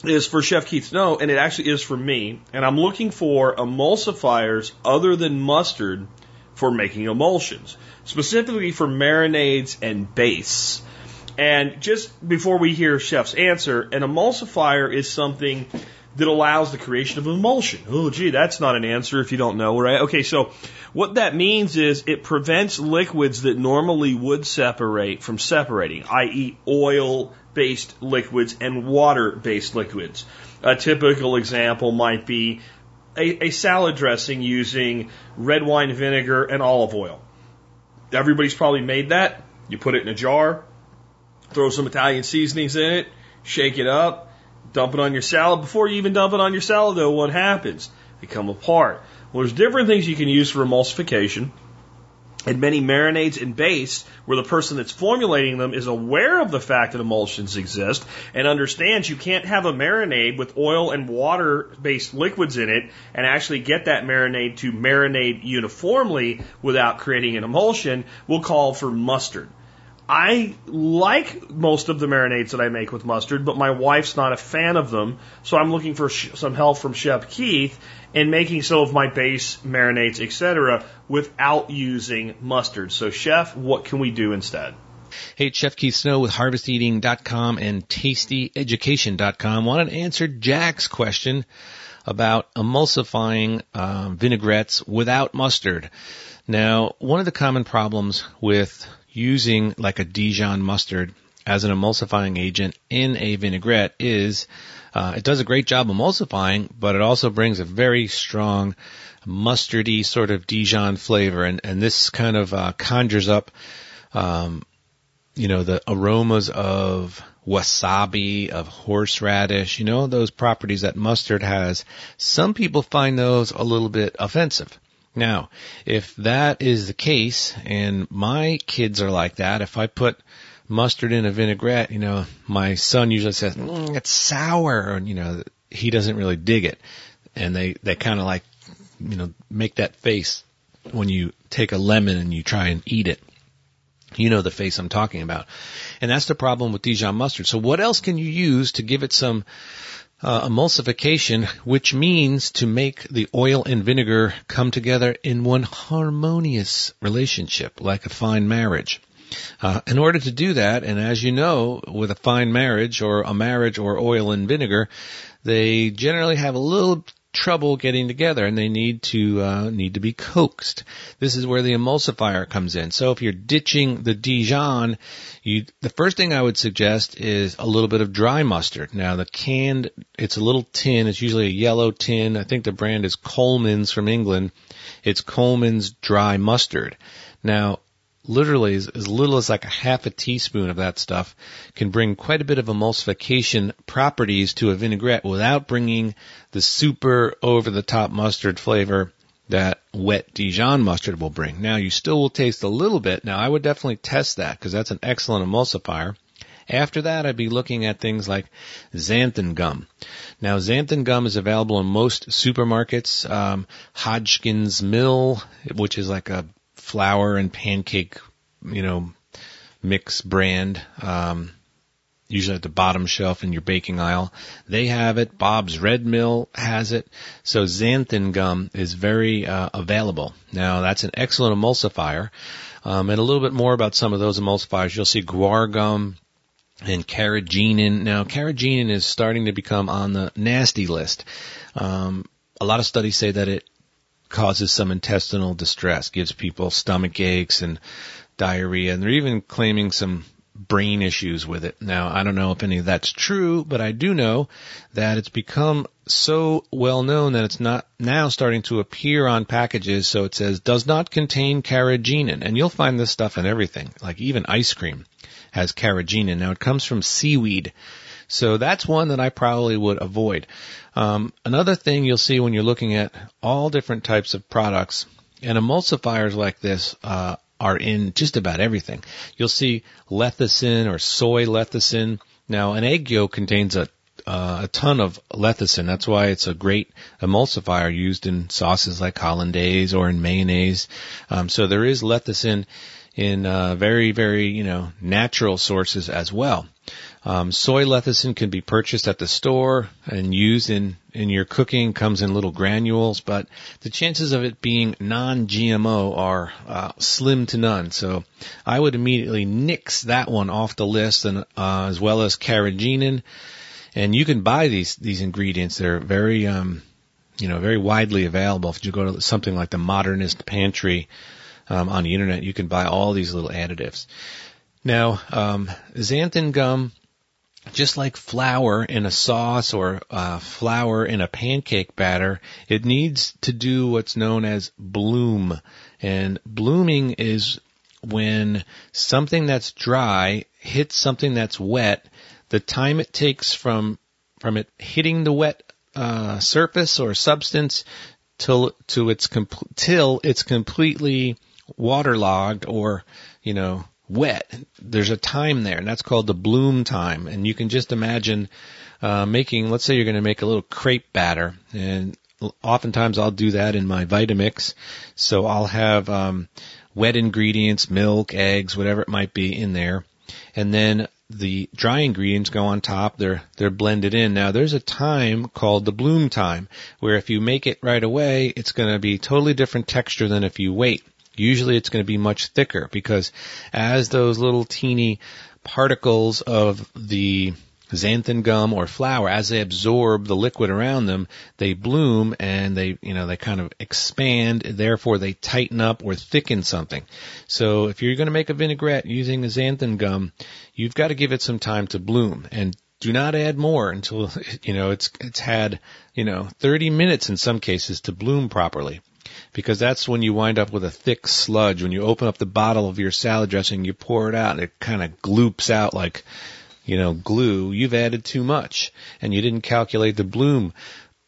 [SPEAKER 1] is for Chef Keith Snow, and it actually is for me. And I'm looking for emulsifiers other than mustard for making emulsions, specifically for marinades and base. And just before we hear Chef's answer, an emulsifier is something that allows the creation of emulsion. Oh, gee, that's not an answer if you don't know, right? Okay, so what that means is it prevents liquids that normally would separate from separating, i.e., oil based liquids and water based liquids. A typical example might be a, a salad dressing using red wine vinegar and olive oil. Everybody's probably made that. You put it in a jar, throw some Italian seasonings in it, shake it up, dump it on your salad. Before you even dump it on your salad, though, what happens? They come apart. Well, there's different things you can use for emulsification. And many marinades and base, where the person that's formulating them is aware of the fact that emulsions exist and understands you can't have a marinade with oil and water based liquids in it and actually get that marinade to marinate uniformly without creating an emulsion, will call for mustard. I like most of the marinades that I make with mustard, but my wife's not a fan of them, so I'm looking for some help from Chef Keith in making some of my base marinades, etc., without using mustard. So, Chef, what can we do instead?
[SPEAKER 5] Hey, Chef Keith Snow with HarvestEating.com and TastyEducation.com. Wanted to answer Jack's question about emulsifying um, vinaigrettes without mustard. Now, one of the common problems with using like a Dijon mustard as an emulsifying agent in a vinaigrette is uh, it does a great job emulsifying, but it also brings a very strong mustardy sort of Dijon flavor, and and this kind of uh, conjures up, um, you know, the aromas of wasabi, of horseradish, you know, those properties that mustard has. Some people find those a little bit offensive. Now, if that is the case, and my kids are like that, if I put mustard in a vinaigrette, you know, my son usually says, mm, it's sour, and, you know, he doesn't really dig it. And they, they kind of like, you know, make that face when you take a lemon and you try and eat it. You know the face I'm talking about. And that's the problem with Dijon mustard. So what else can you use to give it some uh, emulsification, which means to make the oil and vinegar come together in one harmonious relationship, like a fine marriage. Uh, in order to do that, and as you know, with a fine marriage or a marriage or oil and vinegar, they generally have a little trouble getting together and they need to uh, need to be coaxed. This is where the emulsifier comes in. So if you're ditching the Dijon, you the first thing I would suggest is a little bit of dry mustard. Now the canned, it's a little tin. It's usually a yellow tin. I think the brand is Colman's from England. It's Colman's dry mustard. Now literally as, as little as like a half a teaspoon of that stuff can bring quite a bit of emulsification properties to a vinaigrette without bringing the super over the top mustard flavor that wet Dijon mustard will bring. Now you still will taste a little bit. Now I would definitely test that because that's an excellent emulsifier. After that, I'd be looking at things like xanthan gum. Now, xanthan gum is available in most supermarkets. Um, Hodgkin's Mill, which is like a flour and pancake, you know, mix brand. Um, usually at the bottom shelf in your baking aisle. They have it. Bob's Red Mill has it. So xanthan gum is very uh, available. Now that's an excellent emulsifier. Um, and a little bit more about some of those emulsifiers. You'll see guar gum and carrageenan. Now carrageenan is starting to become on the nasty list. Um, a lot of studies say that it causes some intestinal distress, gives people stomach aches and diarrhea, and they're even claiming some brain issues with it. Now, I don't know if any of that's true, but I do know that it's become so well known that it's not now starting to appear on packages. So it says does not contain carrageenan, and you'll find this stuff in everything, like even ice cream has carrageenan. Now it comes from seaweed. So that's one that I probably would avoid. Um, another thing you'll see when you're looking at all different types of products and emulsifiers like this uh, are in just about everything. You'll see lecithin or soy lecithin. Now, an egg yolk contains a uh, a ton of lecithin. That's why it's a great emulsifier used in sauces like hollandaise or in mayonnaise. Um, so there is lecithin in uh, very, very you know natural sources as well. Um, soy lecithin can be purchased at the store and used in, in your cooking, comes in little granules, but the chances of it being non-GMO are uh, slim to none. So I would immediately nix that one off the list, and uh, as well as carrageenan. And you can buy these these ingredients; they're very um, you know very widely available. If you go to something like the Modernist Pantry um, on the internet, you can buy all these little additives. Now, um, xanthan gum just like flour in a sauce or uh, flour in a pancake batter, it needs to do what's known as bloom. And blooming is when something that's dry hits something that's wet. The time it takes from from it hitting the wet uh, surface or substance till to its com- till it's completely waterlogged or you know wet. There's a time there, and that's called the bloom time. And you can just imagine uh, making, let's say you're going to make a little crepe batter, and oftentimes I'll do that in my Vitamix. So I'll have um, wet ingredients, milk, eggs, whatever it might be in there, and then the dry ingredients go on top. They're they're blended in. Now there's a time called the bloom time where if you make it right away, it's going to be totally different texture than if you wait Usually it's going to be much thicker because as those little teeny particles of the xanthan gum or flour, as they absorb the liquid around them, they bloom and they, you know, they kind of expand, therefore they tighten up or thicken something. So if you're going to make a vinaigrette using the xanthan gum, you've got to give it some time to bloom and do not add more until, you know, it's, it's had, you know, 30 minutes in some cases to bloom properly. Because that's when you wind up with a thick sludge. When you open up the bottle of your salad dressing, you pour it out and it kind of gloops out like, you know, glue, you've added too much and you didn't calculate the bloom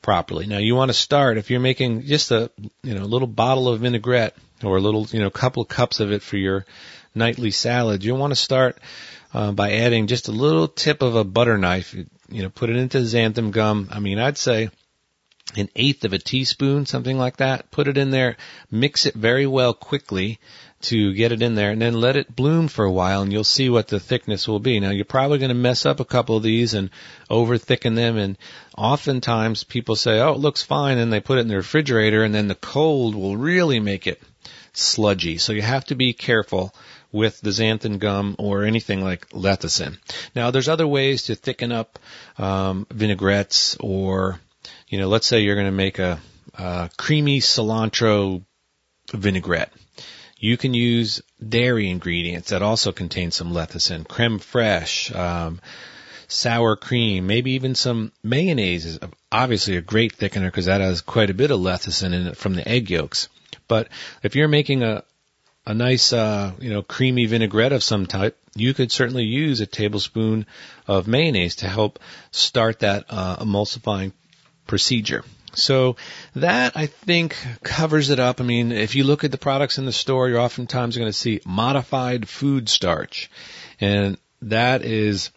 [SPEAKER 5] properly. Now you want to start if you're making just a, you know, little bottle of vinaigrette or a little, you know, couple of cups of it for your nightly salad, you want to start uh, by adding just a little tip of a butter knife. You know, put it into xanthan gum. I mean, I'd say an eighth of a teaspoon, something like that. Put it in there, mix it very well quickly to get it in there and then let it bloom for a while and you'll see what the thickness will be. Now you're probably going to mess up a couple of these and over thicken them and oftentimes people say, oh, it looks fine and they put it in the refrigerator and then the cold will really make it sludgy. So you have to be careful with the xanthan gum or anything like lecithin. Now there's other ways to thicken up um, vinaigrettes or, you know, let's say you're going to make a, a creamy cilantro vinaigrette you can use dairy ingredients that also contain some lecithin, creme fraiche, um, sour cream, maybe even some mayonnaise is obviously a great thickener because that has quite a bit of lecithin in it from the egg yolks. But if you're making a a nice, uh, you know, creamy vinaigrette of some type, you could certainly use a tablespoon of mayonnaise to help start that uh, emulsifying procedure. So that I think covers it up. I mean, if you look at the products in the store, you're oftentimes going to see modified food starch, and that is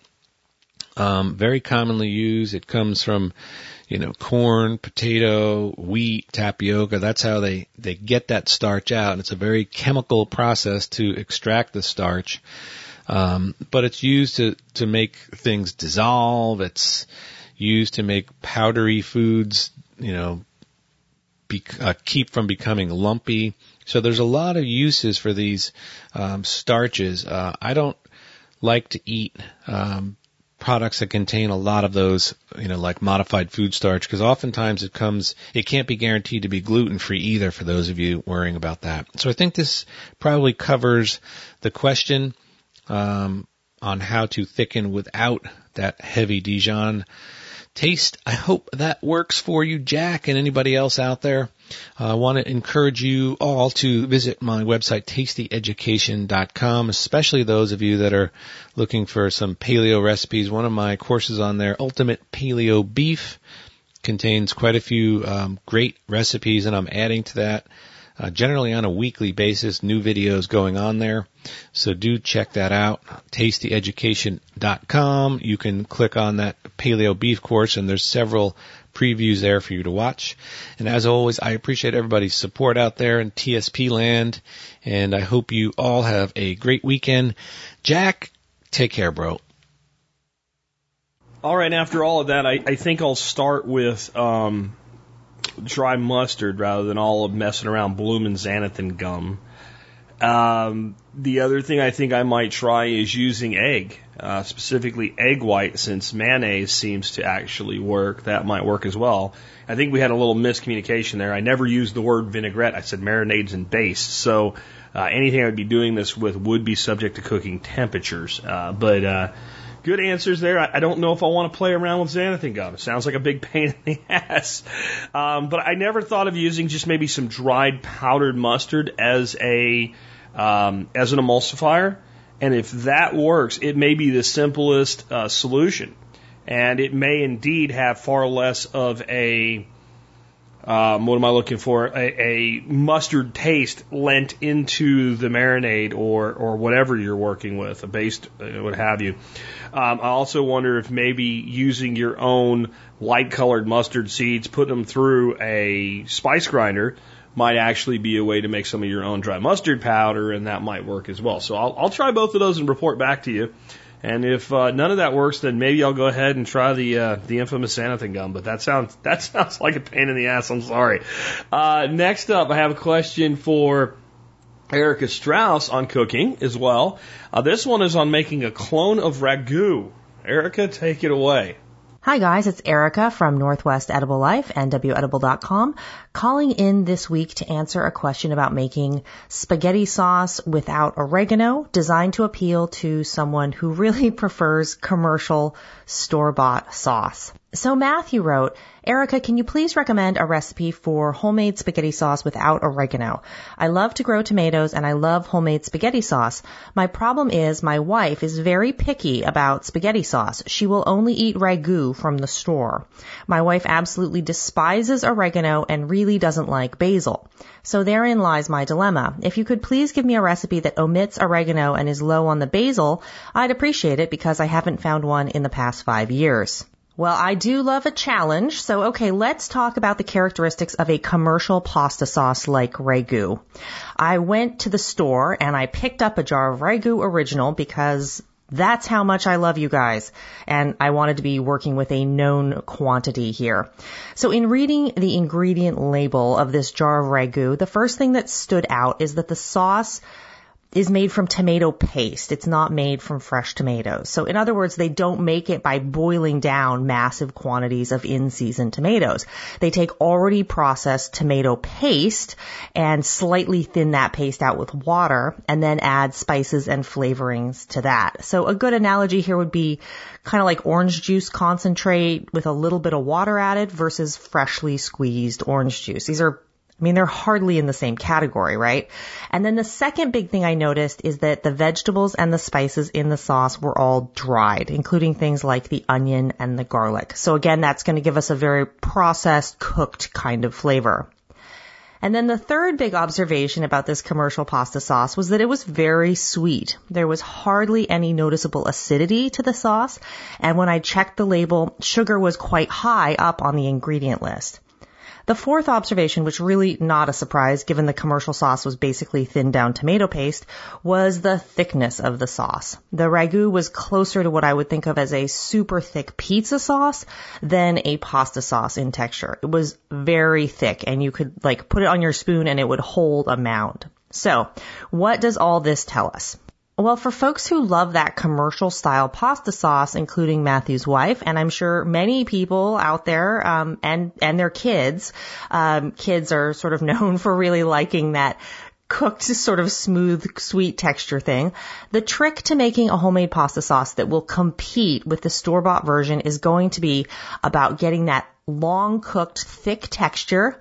[SPEAKER 5] um, very commonly used. It comes from you know corn, potato, wheat, tapioca. That's how they they get that starch out. and It's a very chemical process to extract the starch. Um, but it's used to to make things dissolve. It's used to make powdery foods you know, be, uh, keep from becoming lumpy. So there's a lot of uses for these um, starches. Uh, I don't like to eat um, products that contain a lot of those, you know, like modified food starch, because oftentimes it comes, it can't be guaranteed to be gluten free either for those of you worrying about that. So I think this probably covers the question um, on how to thicken without that heavy Dijon taste. I hope that works for you, Jack, and anybody else out there. Uh, I want to encourage you all to visit my website, tastyeducation.com, especially those of you that are looking for some paleo recipes. One of my courses on there, Ultimate Paleo Beef, contains quite a few um, great recipes, and I'm adding to that uh, generally on a weekly basis, new videos going on there. So do check that out. TastyEducation.com. You can click on that paleo beef course and there's several previews there for you to watch. And as always, I appreciate everybody's support out there in TSP land and I hope you all have a great weekend. Jack, take care, bro.
[SPEAKER 1] All right, after all of that, I, I think I'll start with um, dry mustard rather than all of messing around blooming xanthan gum. Um, the other thing I think I might try is using egg, uh, specifically egg white, since mayonnaise seems to actually work. That might work as well. I think we had a little miscommunication there. I never used the word vinaigrette. I said marinades and bastes. So uh, anything I would be doing this with would be subject to cooking temperatures. Uh, but uh, good answers there. I, I don't know if I want to play around with xanthan gum. It sounds like a big pain in the ass. Um, but I never thought of using just maybe some dried powdered mustard as a um, as an emulsifier. And if that works, it may be the simplest uh, solution. And it may indeed have far less of a um, what am I looking for? A, a, mustard taste lent into the marinade or or whatever you're working with, a based, uh, what have you. Um, I also wonder if maybe using your own light colored mustard seeds, put them through a spice grinder, might actually be a way to make some of your own dry mustard powder, and that might work as well. So I'll, I'll try both of those and report back to you. And if uh, none of that works, then maybe I'll go ahead and try the uh, the infamous xanthan gum. But that sounds that sounds like a pain in the ass. I'm sorry. Uh, next up, I have a question for Erica Strauss on cooking as well. Uh, this one is on making a clone of ragu. Erica, take it away.
[SPEAKER 6] Hi guys, it's Erica from Northwest Edible Life and WEdible.com calling in this week to answer a question about making spaghetti sauce without oregano designed to appeal to someone who really prefers commercial store-bought sauce. So Matthew wrote, Erica, can you please recommend a recipe for homemade spaghetti sauce without oregano? I love to grow tomatoes and I love homemade spaghetti sauce. My problem is my wife is very picky about spaghetti sauce. She will only eat ragu from the store. My wife absolutely despises oregano and really doesn't like basil. So therein lies my dilemma. If you could please give me a recipe that omits oregano and is low on the basil, I'd appreciate it because I haven't found one in the past five years. Well, I do love a challenge. So, okay, let's talk about the characteristics of a commercial pasta sauce like Ragu. I went to the store and I picked up a jar of Ragu Original because that's how much I love you guys. And I wanted to be working with a known quantity here. So in reading the ingredient label of this jar of Ragu, the first thing that stood out is that the sauce is made from tomato paste. It's not made from fresh tomatoes. So in other words, they don't make it by boiling down massive quantities of in-season tomatoes. They take already processed tomato paste and slightly thin that paste out with water and then add spices and flavorings to that. So a good analogy here would be kind of like orange juice concentrate with a little bit of water added versus freshly squeezed orange juice. These are I mean, they're hardly in the same category, right? And then the second big thing I noticed is that the vegetables and the spices in the sauce were all dried, including things like the onion and the garlic. So again, that's going to give us a very processed, cooked kind of flavor. And then the third big observation about this commercial pasta sauce was that it was very sweet. There was hardly any noticeable acidity to the sauce, and when I checked the label, sugar was quite high up on the ingredient list. The fourth observation, which really not a surprise given the commercial sauce was basically thinned down tomato paste, was the thickness of the sauce. The ragu was closer to what I would think of as a super thick pizza sauce than a pasta sauce in texture. It was very thick and you could like put it on your spoon and it would hold a mound. So, what does all this tell us? Well, for folks who love that commercial style pasta sauce, including Matthew's wife, and I'm sure many people out there, um, and, and their kids, um, kids are sort of known for really liking that cooked sort of smooth, sweet texture thing. The trick to making a homemade pasta sauce that will compete with the store-bought version is going to be about getting that long cooked, thick texture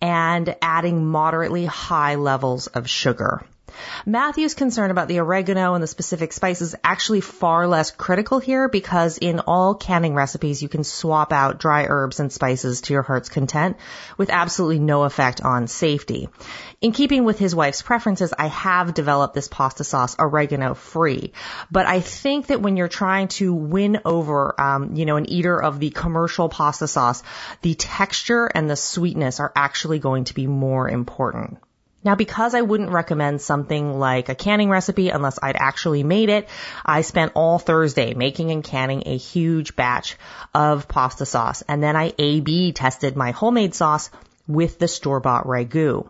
[SPEAKER 6] and adding moderately high levels of sugar. Matthew's concern about the oregano and the specific spices actually far less critical here because in all canning recipes you can swap out dry herbs and spices to your heart's content with absolutely no effect on safety. In keeping with his wife's preferences, I have developed this pasta sauce oregano free. But I think that when you're trying to win over, um, you know, an eater of the commercial pasta sauce, the texture and the sweetness are actually going to be more important. Now, because I wouldn't recommend something like a canning recipe unless I'd actually made it, I spent all Thursday making and canning a huge batch of pasta sauce. And then I A-B tested my homemade sauce with the store-bought ragu.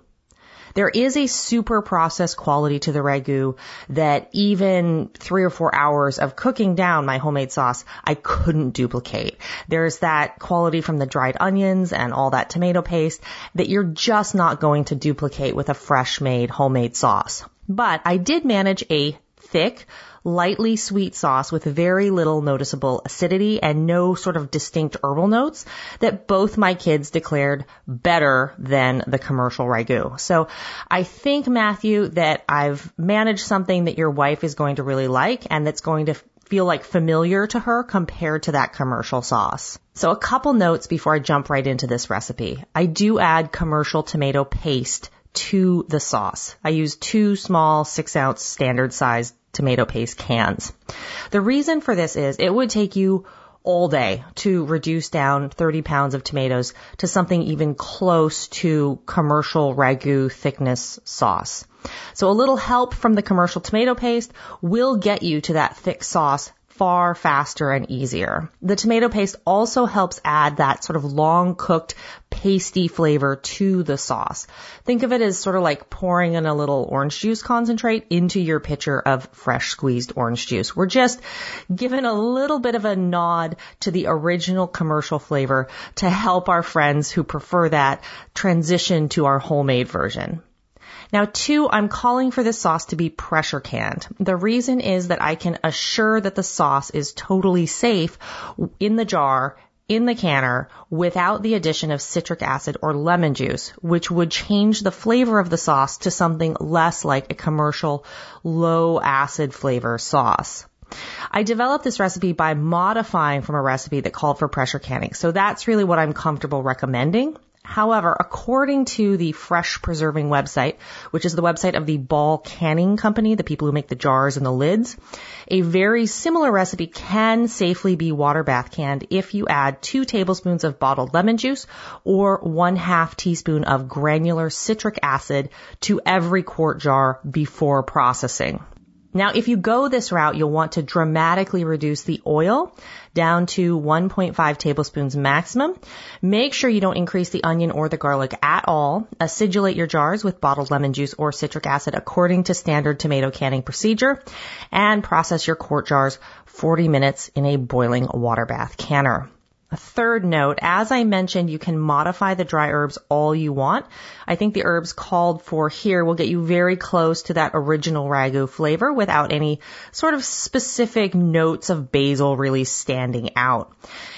[SPEAKER 6] There is a super processed quality to the ragu that even three or four hours of cooking down my homemade sauce, I couldn't duplicate. There's that quality from the dried onions and all that tomato paste that you're just not going to duplicate with a fresh made homemade sauce. But I did manage a thick, lightly sweet sauce with very little noticeable acidity and no sort of distinct herbal notes that both my kids declared better than the commercial ragu. So I think, Matthew, that I've managed something that your wife is going to really like and that's going to feel like familiar to her compared to that commercial sauce. So a couple notes before I jump right into this recipe. I do add commercial tomato paste to the sauce. I use two small six ounce standard size tomato paste cans. The reason for this is it would take you all day to reduce down 30 pounds of tomatoes to something even close to commercial ragu thickness sauce. So a little help from the commercial tomato paste will get you to that thick sauce far faster and easier. The tomato paste also helps add that sort of long cooked pasty flavor to the sauce. Think of it as sort of like pouring in a little orange juice concentrate into your pitcher of fresh squeezed orange juice. We're just giving a little bit of a nod to the original commercial flavor to help our friends who prefer that transition to our homemade version. Now, two, I'm calling for this sauce to be pressure canned. The reason is that I can assure that the sauce is totally safe in the jar in the canner without the addition of citric acid or lemon juice, which would change the flavor of the sauce to something less like a commercial low acid flavor sauce. I developed this recipe by modifying from a recipe that called for pressure canning. So that's really what I'm comfortable recommending. However, according to the Fresh Preserving website, which is the website of the Ball Canning Company, the people who make the jars and the lids, a very similar recipe can safely be water bath canned if you add two tablespoons of bottled lemon juice or one half teaspoon of granular citric acid to every quart jar before processing. Now, if you go this route, you'll want to dramatically reduce the oil down to 1.5 tablespoons maximum. Make sure you don't increase the onion or the garlic at all. Acidulate your jars with bottled lemon juice or citric acid according to standard tomato canning procedure and process your quart jars 40 minutes in a boiling water bath canner. A third note, as I mentioned, you can modify the dry herbs all you want. I think the herbs called for here will get you very close to that original ragu flavor without any sort of specific notes of basil really standing out.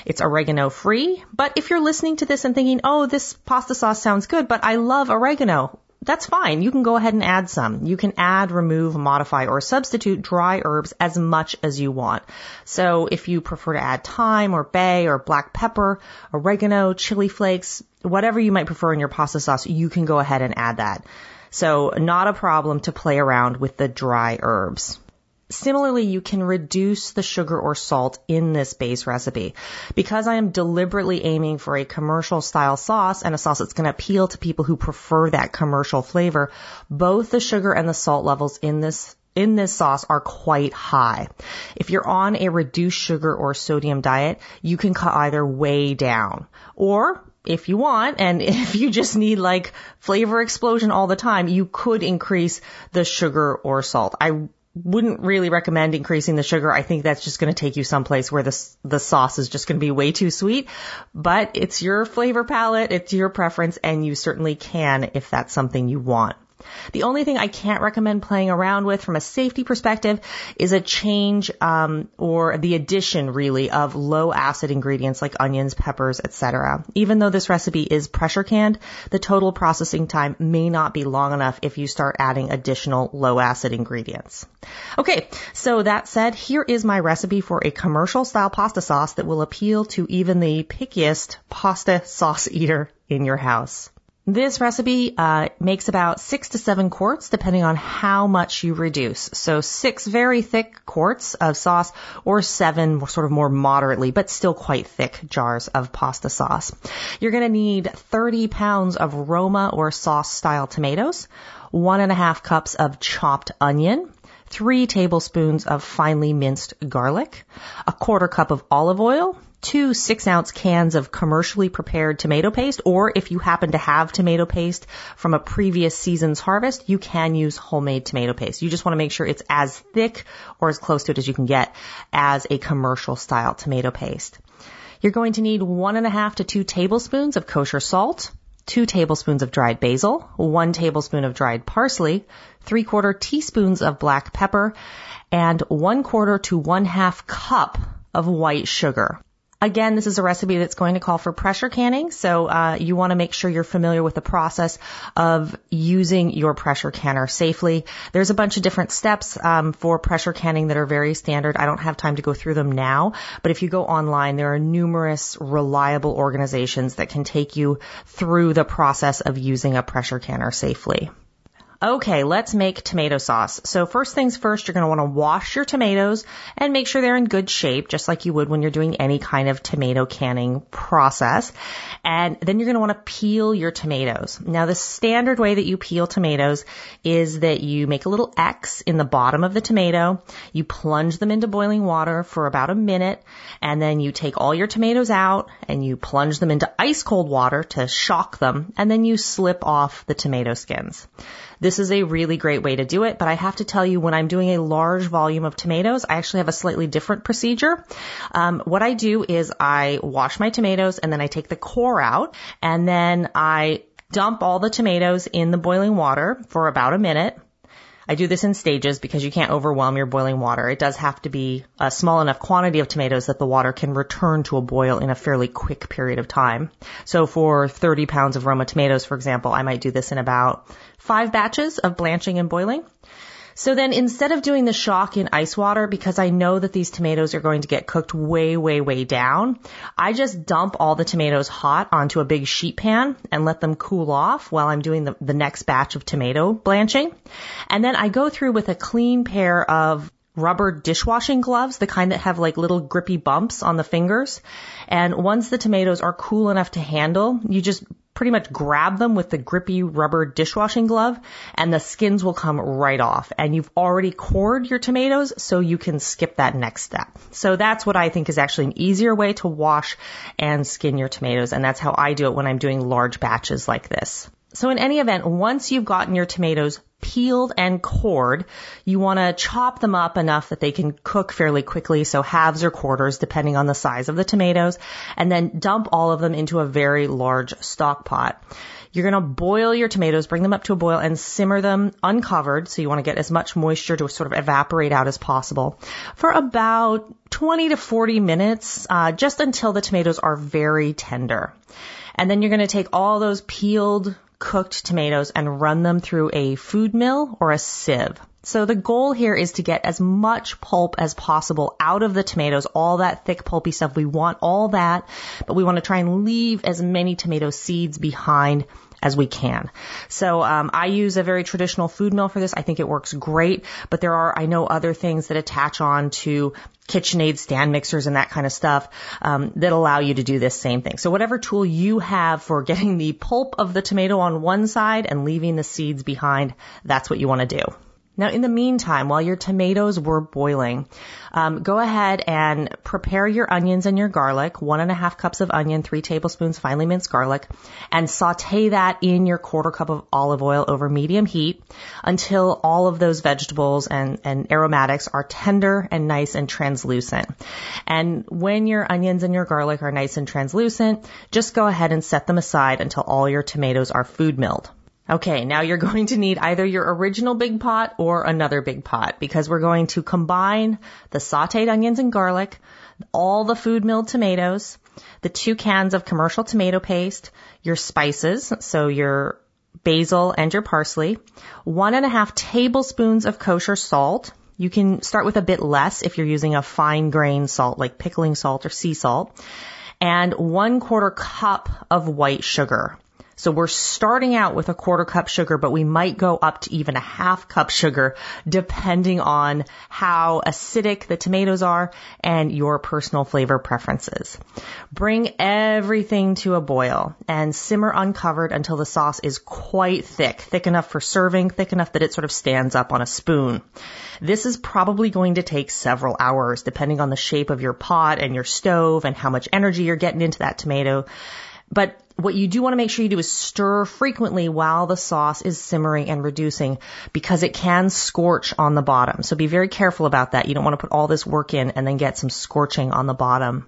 [SPEAKER 6] It's oregano free, but if you're listening to this and thinking, oh, this pasta sauce sounds good, but I love oregano, that's fine. You can go ahead and add some. You can add, remove, modify, or substitute dry herbs as much as you want. So if you prefer to add thyme or bay or black pepper, oregano, chili flakes, whatever you might prefer in your pasta sauce, you can go ahead and add that. So not a problem to play around with the dry herbs. Similarly, you can reduce the sugar or salt in this base recipe. Because I am deliberately aiming for a commercial style sauce and a sauce that's going to appeal to people who prefer that commercial flavor, both the sugar and the salt levels in this in this sauce are quite high. If you're on a reduced sugar or sodium diet, you can cut either way down. Or if you want, and if you just need like flavor explosion all the time, you could increase the sugar or salt. I wouldn't really recommend increasing the sugar. I think that's just going to take you someplace where the the sauce is just going to be way too sweet. But it's your flavor palette, it's your preference, and you certainly can if that's something you want. The only thing I can't recommend playing around with from a safety perspective is a change um, or the addition, really, of low acid ingredients like onions, peppers, etc. Even though this recipe is pressure canned, the total processing time may not be long enough if you start adding additional low acid ingredients. Okay, so that said, here is my recipe for a commercial style pasta sauce that will appeal to even the pickiest pasta sauce eater in your house. This recipe uh, makes about six to seven quarts, depending on how much you reduce. So six very thick quarts of sauce, or seven sort of more moderately, but still quite thick jars of pasta sauce. You're going to need 30 pounds of Roma or sauce style tomatoes, one and a half cups of chopped onion, three tablespoons of finely minced garlic, a quarter cup of olive oil, two six ounce cans of commercially prepared tomato paste, or if you happen to have tomato paste from a previous season's harvest, you can use homemade tomato paste. You just want to make sure it's as thick or as close to it as you can get as a commercial style tomato paste. You're going to need one and a half to two tablespoons of kosher salt, two tablespoons of dried basil, one tablespoon of dried parsley, three quarter teaspoons of black pepper, and one quarter to one half cup of white sugar. Again, this is a recipe that's going to call for pressure canning, so uh, you want to make sure you're familiar with the process of using your pressure canner safely. There's a bunch of different steps um, for pressure canning that are very standard. I don't have time to go through them now, but if you go online, there are numerous reliable organizations that can take you through the process of using a pressure canner safely. Okay, let's make tomato sauce. So first things first, you're going to want to wash your tomatoes and make sure they're in good shape, just like you would when you're doing any kind of tomato canning process. And then you're going to want to peel your tomatoes. Now the standard way that you peel tomatoes is that you make a little X in the bottom of the tomato, you plunge them into boiling water for about a minute, and then you take all your tomatoes out and you plunge them into ice cold water to shock them, and then you slip off the tomato skins. This is a really great way to do it, but I have to tell you, when I'm doing a large volume of tomatoes, I actually have a slightly different procedure. Um, what I do is I wash my tomatoes and then I take the core out and then I dump all the tomatoes in the boiling water for about a minute. I do this in stages because you can't overwhelm your boiling water. It does have to be a small enough quantity of tomatoes that the water can return to a boil in a fairly quick period of time. So for 30 pounds of Roma tomatoes, for example, I might do this in about five batches of blanching and boiling. So then instead of doing the shock in ice water, because I know that these tomatoes are going to get cooked way, way, way down, I just dump all the tomatoes hot onto a big sheet pan and let them cool off while I'm doing the, the next batch of tomato blanching. And then I go through with a clean pair of rubber dishwashing gloves, the kind that have like little grippy bumps on the fingers. And once the tomatoes are cool enough to handle, you just pretty much grab them with the grippy rubber dishwashing glove and the skins will come right off. And you've already cored your tomatoes so you can skip that next step. So that's what I think is actually an easier way to wash and skin your tomatoes. And that's how I do it when I'm doing large batches like this. So in any event, once you've gotten your tomatoes peeled and cored, you want to chop them up enough that they can cook fairly quickly, so halves or quarters depending on the size of the tomatoes, and then dump all of them into a very large stock pot. You're going to boil your tomatoes, bring them up to a boil and simmer them uncovered. So you want to get as much moisture to sort of evaporate out as possible for about 20 to 40 minutes, uh, just until the tomatoes are very tender. And then you're going to take all those peeled cooked tomatoes and run them through a food mill or a sieve. So the goal here is to get as much pulp as possible out of the tomatoes, all that thick pulpy stuff. We want all that, but we want to try and leave as many tomato seeds behind as we can. So um, I use a very traditional food mill for this. I think it works great, but there are I know other things that attach on to KitchenAid stand mixers and that kind of stuff um, that allow you to do this same thing. So whatever tool you have for getting the pulp of the tomato on one side and leaving the seeds behind, that's what you want to do. Now, in the meantime, while your tomatoes were boiling, um, go ahead and prepare your onions and your garlic. One and a half cups of onion, three tablespoons finely minced garlic, and saute that in your quarter cup of olive oil over medium heat until all of those vegetables and, and aromatics are tender and nice and translucent. And when your onions and your garlic are nice and translucent, just go ahead and set them aside until all your tomatoes are food milled. Okay, now you're going to need either your original big pot or another big pot because we're going to combine the sauteed onions and garlic, all the food milled tomatoes, the two cans of commercial tomato paste, your spices, so your basil and your parsley, one and a half tablespoons of kosher salt. You can start with a bit less if you're using a fine grain salt like pickling salt or sea salt, and one quarter cup of white sugar. So we're starting out with a quarter cup sugar, but we might go up to even a half cup sugar depending on how acidic the tomatoes are and your personal flavor preferences. Bring everything to a boil and simmer uncovered until the sauce is quite thick, thick enough for serving, thick enough that it sort of stands up on a spoon. This is probably going to take several hours depending on the shape of your pot and your stove and how much energy you're getting into that tomato. But what you do want to make sure you do is stir frequently while the sauce is simmering and reducing because it can scorch on the bottom. So be very careful about that. You don't want to put all this work in and then get some scorching on the bottom.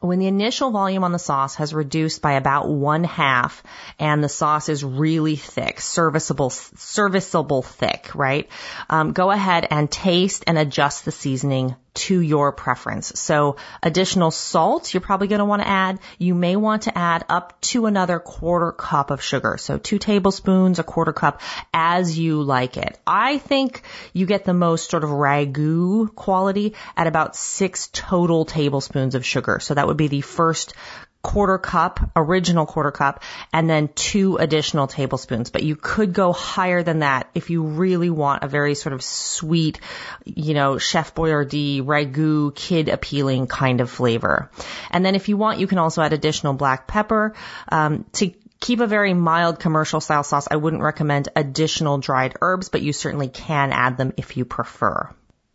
[SPEAKER 6] When the initial volume on the sauce has reduced by about one half and the sauce is really thick, serviceable, serviceable thick, right? Um, go ahead and taste and adjust the seasoning to your preference. So additional salt you're probably going to want to add. You may want to add up to another quarter cup of sugar. So two tablespoons, a quarter cup as you like it. I think you get the most sort of ragu quality at about six total tablespoons of sugar. So that would be the first quarter cup, original quarter cup, and then two additional tablespoons. But you could go higher than that if you really want a very sort of sweet, you know, Chef Boyardee, ragu, kid appealing kind of flavor. And then if you want, you can also add additional black pepper. Um, to keep a very mild commercial style sauce, I wouldn't recommend additional dried herbs, but you certainly can add them if you prefer.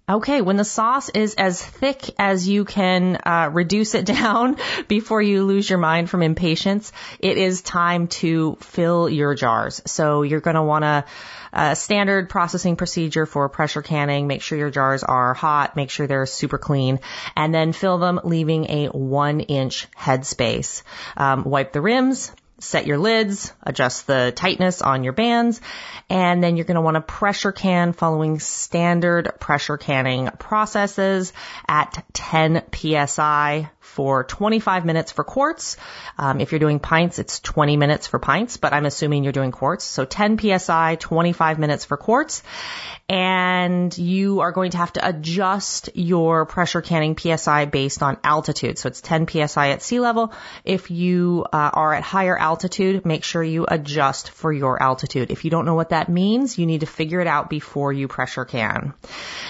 [SPEAKER 6] Okay, when the sauce is as thick as you can uh, reduce it down before you lose your mind from impatience, it is time to fill your jars. So you're going to want a, a standard processing procedure for pressure canning. Make sure your jars are hot. Make sure they're super clean, and then fill them, leaving a one inch headspace. Um, wipe the rims set your lids, adjust the tightness on your bands, and then you're going to want to pressure can following standard pressure canning processes at 10 psi for 25 minutes for quarts. Um, if you're doing pints, it's 20 minutes for pints, but I'm assuming you're doing quarts. So 10 psi, 25 minutes for quarts. And you are going to have to adjust your pressure canning psi based on altitude. So it's 10 psi at sea level. If you uh, are at higher altitude, make sure you adjust for your altitude. If you don't know what that means, you need to figure it out before you pressure can.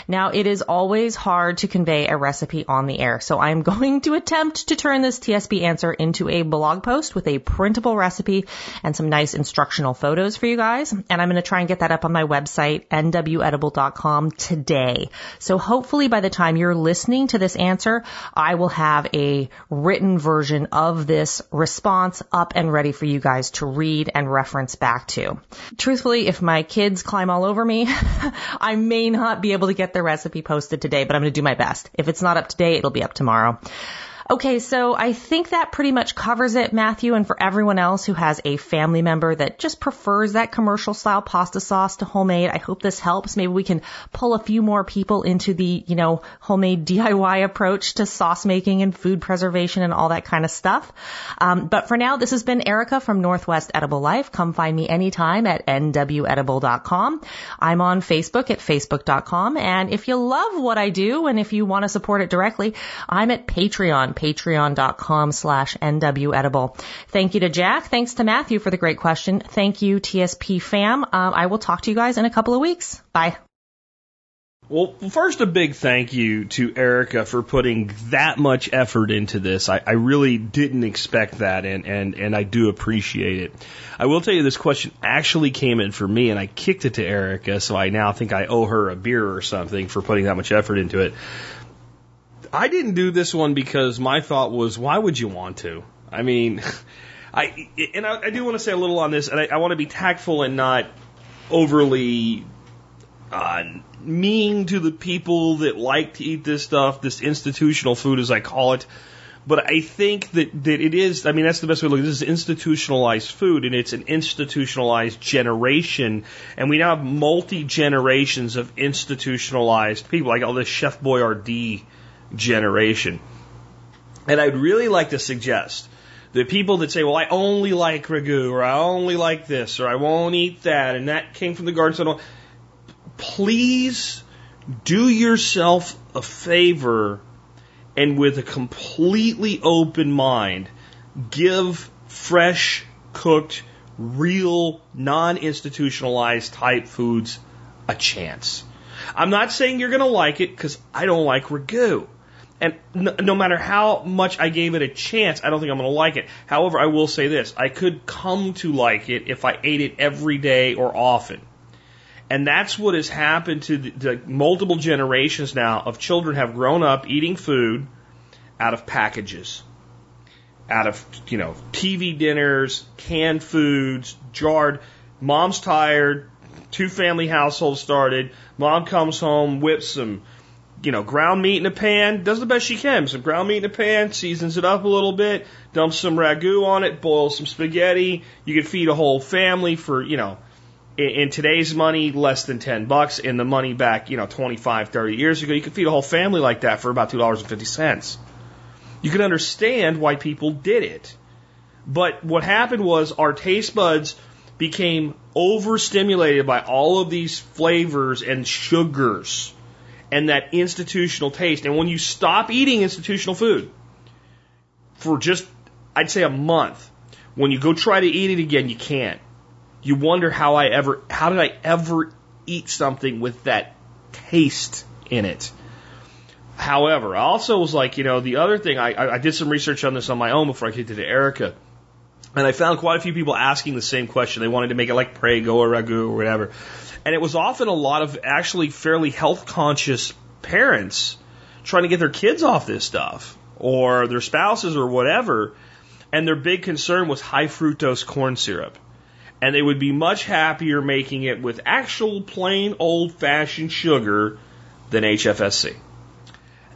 [SPEAKER 6] Now, it is always hard to convey a recipe on the air, so I'm going to attempt attempt to turn this TSP answer into a blog post with a printable recipe and some nice instructional photos for you guys. And I'm going to try and get that up on my website, nwedible.com today. So hopefully by the time you're listening to this answer, I will have a written version of this response up and ready for you guys to read and reference back to. Truthfully, if my kids climb all over me, I may not be able to get the recipe posted today, but I'm going to do my best. If it's not up today, it'll be up tomorrow. Okay, so I think that pretty much covers it, Matthew, and for everyone else who has a family member that just prefers that commercial style pasta sauce to homemade, I hope this helps. Maybe we can pull a few more people into the, you know, homemade DIY approach to sauce making and food preservation and all that kind of stuff. Um, but for now, this has been Erica from Northwest Edible Life. Come find me anytime at nwedible.com. I'm on Facebook at facebook.com. And if you love what I do and if you want to support it directly, I'm at Patreon patreon.com slash nwedible. Thank you to Jack. Thanks to Matthew for the great question. Thank you, TSP fam. Um, I will talk to you guys in a couple of weeks. Bye.
[SPEAKER 1] Well, first, a big thank you to Erica for putting that much effort into this. I, I, really didn't expect that, and, and, and I do appreciate it. I will tell you, this question actually came in for me, and I kicked it to Erica, so I now think I owe her a beer or something for putting that much effort into it. I didn't do this one because my thought was, why would you want to? I mean, I and I, I do want to say a little on this, and I, I want to be tactful and not overly uh, mean to the people that like to eat this stuff, this institutional food, as I call it. But I think that, that it is, I mean, that's the best way to look at this is institutionalized food and it's an institutionalized generation. And we now have multi generations of institutionalized people, like all this Chef Boyardee generation. And I'd really like to suggest that people that say, well, I only like ragu, or I only like this, or I won't eat that, and that came from the garden, so please do yourself a favor and with a completely open mind, give fresh, cooked, real, non institutionalized type foods a chance. I'm not saying you're going to like it because I don't like ragu. And no, no, matter how much I gave it a chance, I don't think I'm going to like it. However, I will say this I could come to like it if I ate it every day or often. And that's what has happened to the, the multiple generations now of children have grown up eating food out of packages, out of, you know, TV dinners, canned foods, jarred. Mom's tired, two family households started. Mom comes home, whips some you know, ground meat in a pan, does the best she can. Some ground meat in a pan, seasons it up a little bit, dumps some ragu on it, boils some spaghetti. You could feed a whole family for, you know, in, in today's money, less than 10 bucks. In the money back, you know, 25, 30 years ago, you could feed a whole family like that for about $2.50. You can understand why people did it. But what happened was our taste buds became overstimulated by all of these flavors and sugars and that institutional taste. And when you stop eating institutional food for just I'd say a month. When you go try to eat it again, you can't. You wonder how I ever, how did I ever eat something with that taste in it? However, I also was like, you know, the other thing, I, I did some research on this on my own before I came to Erica. And I found quite a few people asking the same question. They wanted to make it like Prego or Ragu or whatever. And it was often a lot of actually fairly health conscious parents trying to get their kids off this stuff or their spouses or whatever. And their big concern was high fructose corn syrup. And they would be much happier making it with actual plain old fashioned sugar than HFSC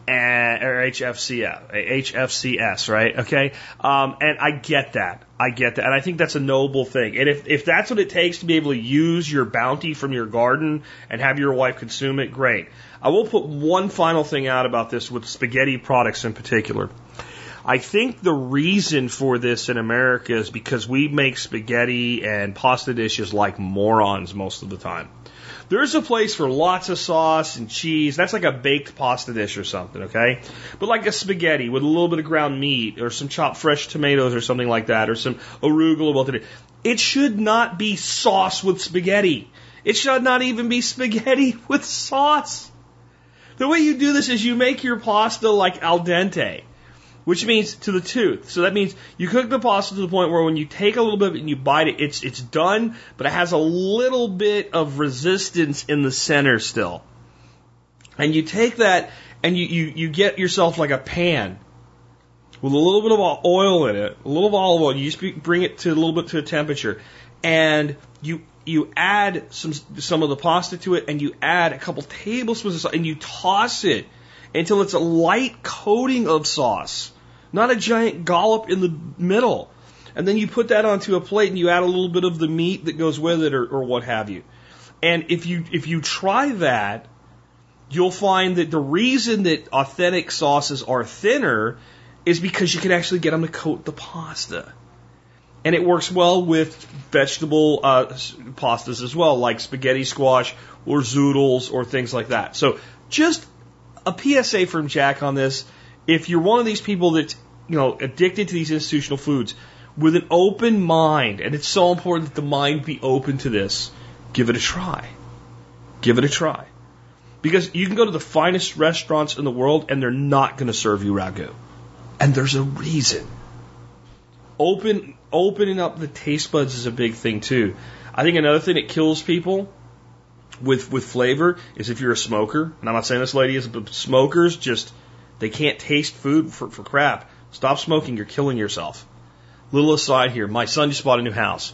[SPEAKER 1] and, or HFCS, HFCS, right? Okay. Um, and I get that. I get that. And I think that's a noble thing. And if, if that's what it takes to be able to use your bounty from your garden and have your wife consume it, great. I will put one final thing out about this with spaghetti products in particular. I think the reason for this in America is because we make spaghetti and pasta dishes like morons most of the time. There's a place for lots of sauce and cheese. That's like a baked pasta dish or something, okay? But like a spaghetti with a little bit of ground meat or some chopped fresh tomatoes or something like that or some arugula. It should not be sauce with spaghetti. It should not even be spaghetti with sauce. The way you do this is you make your pasta like al dente which means to the tooth. So that means you cook the pasta to the point where when you take a little bit of it and you bite it, it's it's done, but it has a little bit of resistance in the center still. And you take that and you, you, you get yourself like a pan with a little bit of oil in it, a little of olive oil. You just bring it to a little bit to a temperature, and you you add some some of the pasta to it, and you add a couple tablespoons of salt, and you toss it until it's a light coating of sauce not a giant dollop in the middle. And then you put that onto a plate and you add a little bit of the meat that goes with it or, or what have you. And if you if you try that, you'll find that the reason that authentic sauces are thinner is because you can actually get them to coat the pasta. And it works well with vegetable uh, pastas as well, like spaghetti squash or zoodles or things like that. So just a PSA from Jack on this if you're one of these people that's you know addicted to these institutional foods with an open mind, and it's so important that the mind be open to this, give it a try. Give it a try. Because you can go to the finest restaurants in the world and they're not going to serve you ragu. And there's a reason. Open, opening up the taste buds is a big thing too. I think another thing that kills people with, with flavor is if you're a smoker, and I'm not saying this lady is, but smokers just, they can't taste food for, for crap. Stop smoking. You're killing yourself. Little aside here. My son just bought a new house.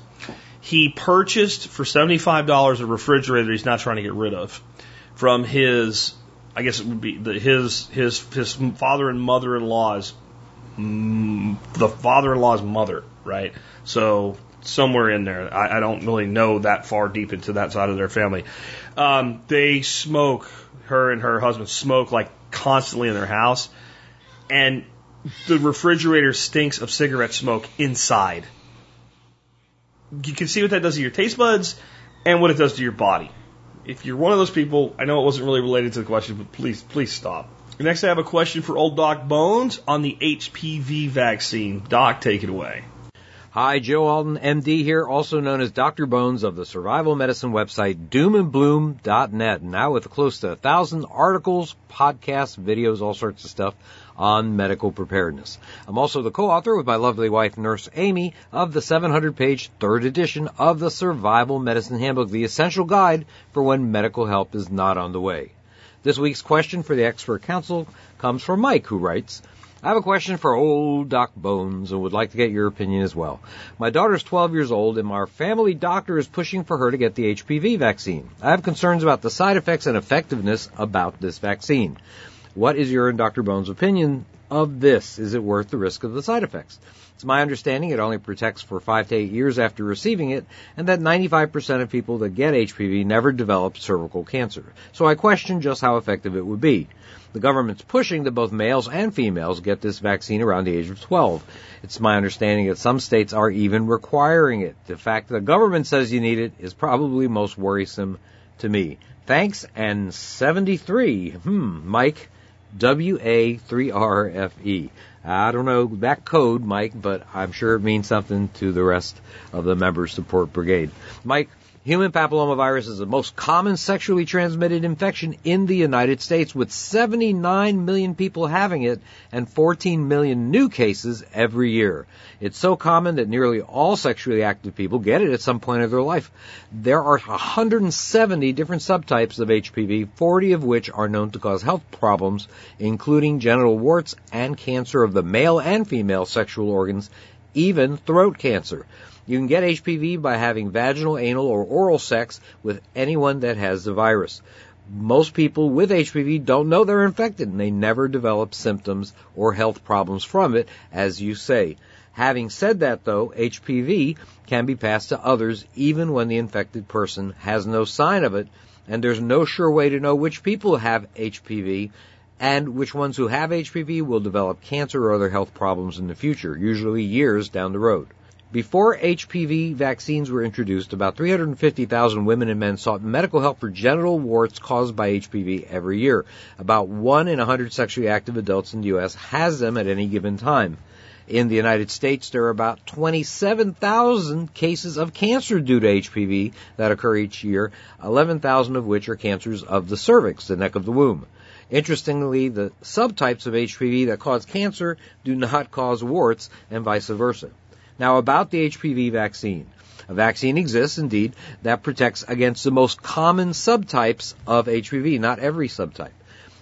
[SPEAKER 1] He purchased for $75 a refrigerator he's not trying to get rid of from his, I guess it would be the, his, his, his father and mother-in-law's, mm, the father-in-law's mother, right? So somewhere in there. I, I don't really know that far deep into that side of their family. Um, they smoke, her and her husband smoke like constantly in their house, and the refrigerator stinks of cigarette smoke inside. You can see what that does to your taste buds and what it does to your body. If you're one of those people, I know it wasn't really related to the question, but please, please stop. Next, I have a question for old Doc Bones on the HPV vaccine. Doc, take it away.
[SPEAKER 7] Hi, Joe Alton, MD here, also known as Dr. Bones of the survival medicine website doomandbloom.net. Now with close to a thousand articles, podcasts, videos, all sorts of stuff on medical preparedness. I'm also the co-author with my lovely wife, Nurse Amy, of the 700 page third edition of the Survival Medicine Handbook, the essential guide for when medical help is not on the way. This week's question for the expert council comes from Mike, who writes, I have a question for old Doc Bones and would like to get your opinion as well. My daughter's 12 years old and our family doctor is pushing for her to get the HPV vaccine. I have concerns about the side effects and effectiveness about this vaccine. What is your and Dr. Bones' opinion of this? Is it worth the risk of the side effects? It's my understanding it only protects for five to eight years after receiving it, and that 95% of people that get HPV never develop cervical cancer. So I question just how effective it would be. The government's pushing that both males and females get this vaccine around the age of 12. It's my understanding that some states are even requiring it. The fact that the government says you need it is probably most worrisome to me. Thanks and 73. Hmm, Mike, W-A-3-R-F-E. I don't know that code, Mike, but I'm sure it means something to the rest of the Member Support Brigade. Mike, Human papillomavirus is the most common sexually transmitted infection in the United States, with 79 million people having it and 14 million new cases every year. It's so common that nearly all sexually active people get it at some point of their life. There are 170 different subtypes of HPV, 40 of which are known to cause health problems, including genital warts and cancer of the male and female sexual organs, even throat cancer. You can get HPV by having vaginal, anal, or oral sex with anyone that has the virus. Most people with HPV don't know they're infected and they never develop symptoms or health problems from it, as you say. Having said that though, HPV can be passed to others even when the infected person has no sign of it, and there's no sure way to know which people have HPV and which ones who have HPV will develop cancer or other health problems in the future, usually years down the road. Before HPV vaccines were introduced, about 350,000 women and men sought medical help for genital warts caused by HPV every year. About 1 in 100 sexually active adults in the U.S. has them at any given time. In the United States, there are about 27,000 cases of cancer due to HPV that occur each year, 11,000 of which are cancers of the cervix, the neck of the womb. Interestingly, the subtypes of HPV that cause cancer do not cause warts and vice versa. Now, about the HPV vaccine. A vaccine exists, indeed, that protects against the most common subtypes of HPV, not every subtype.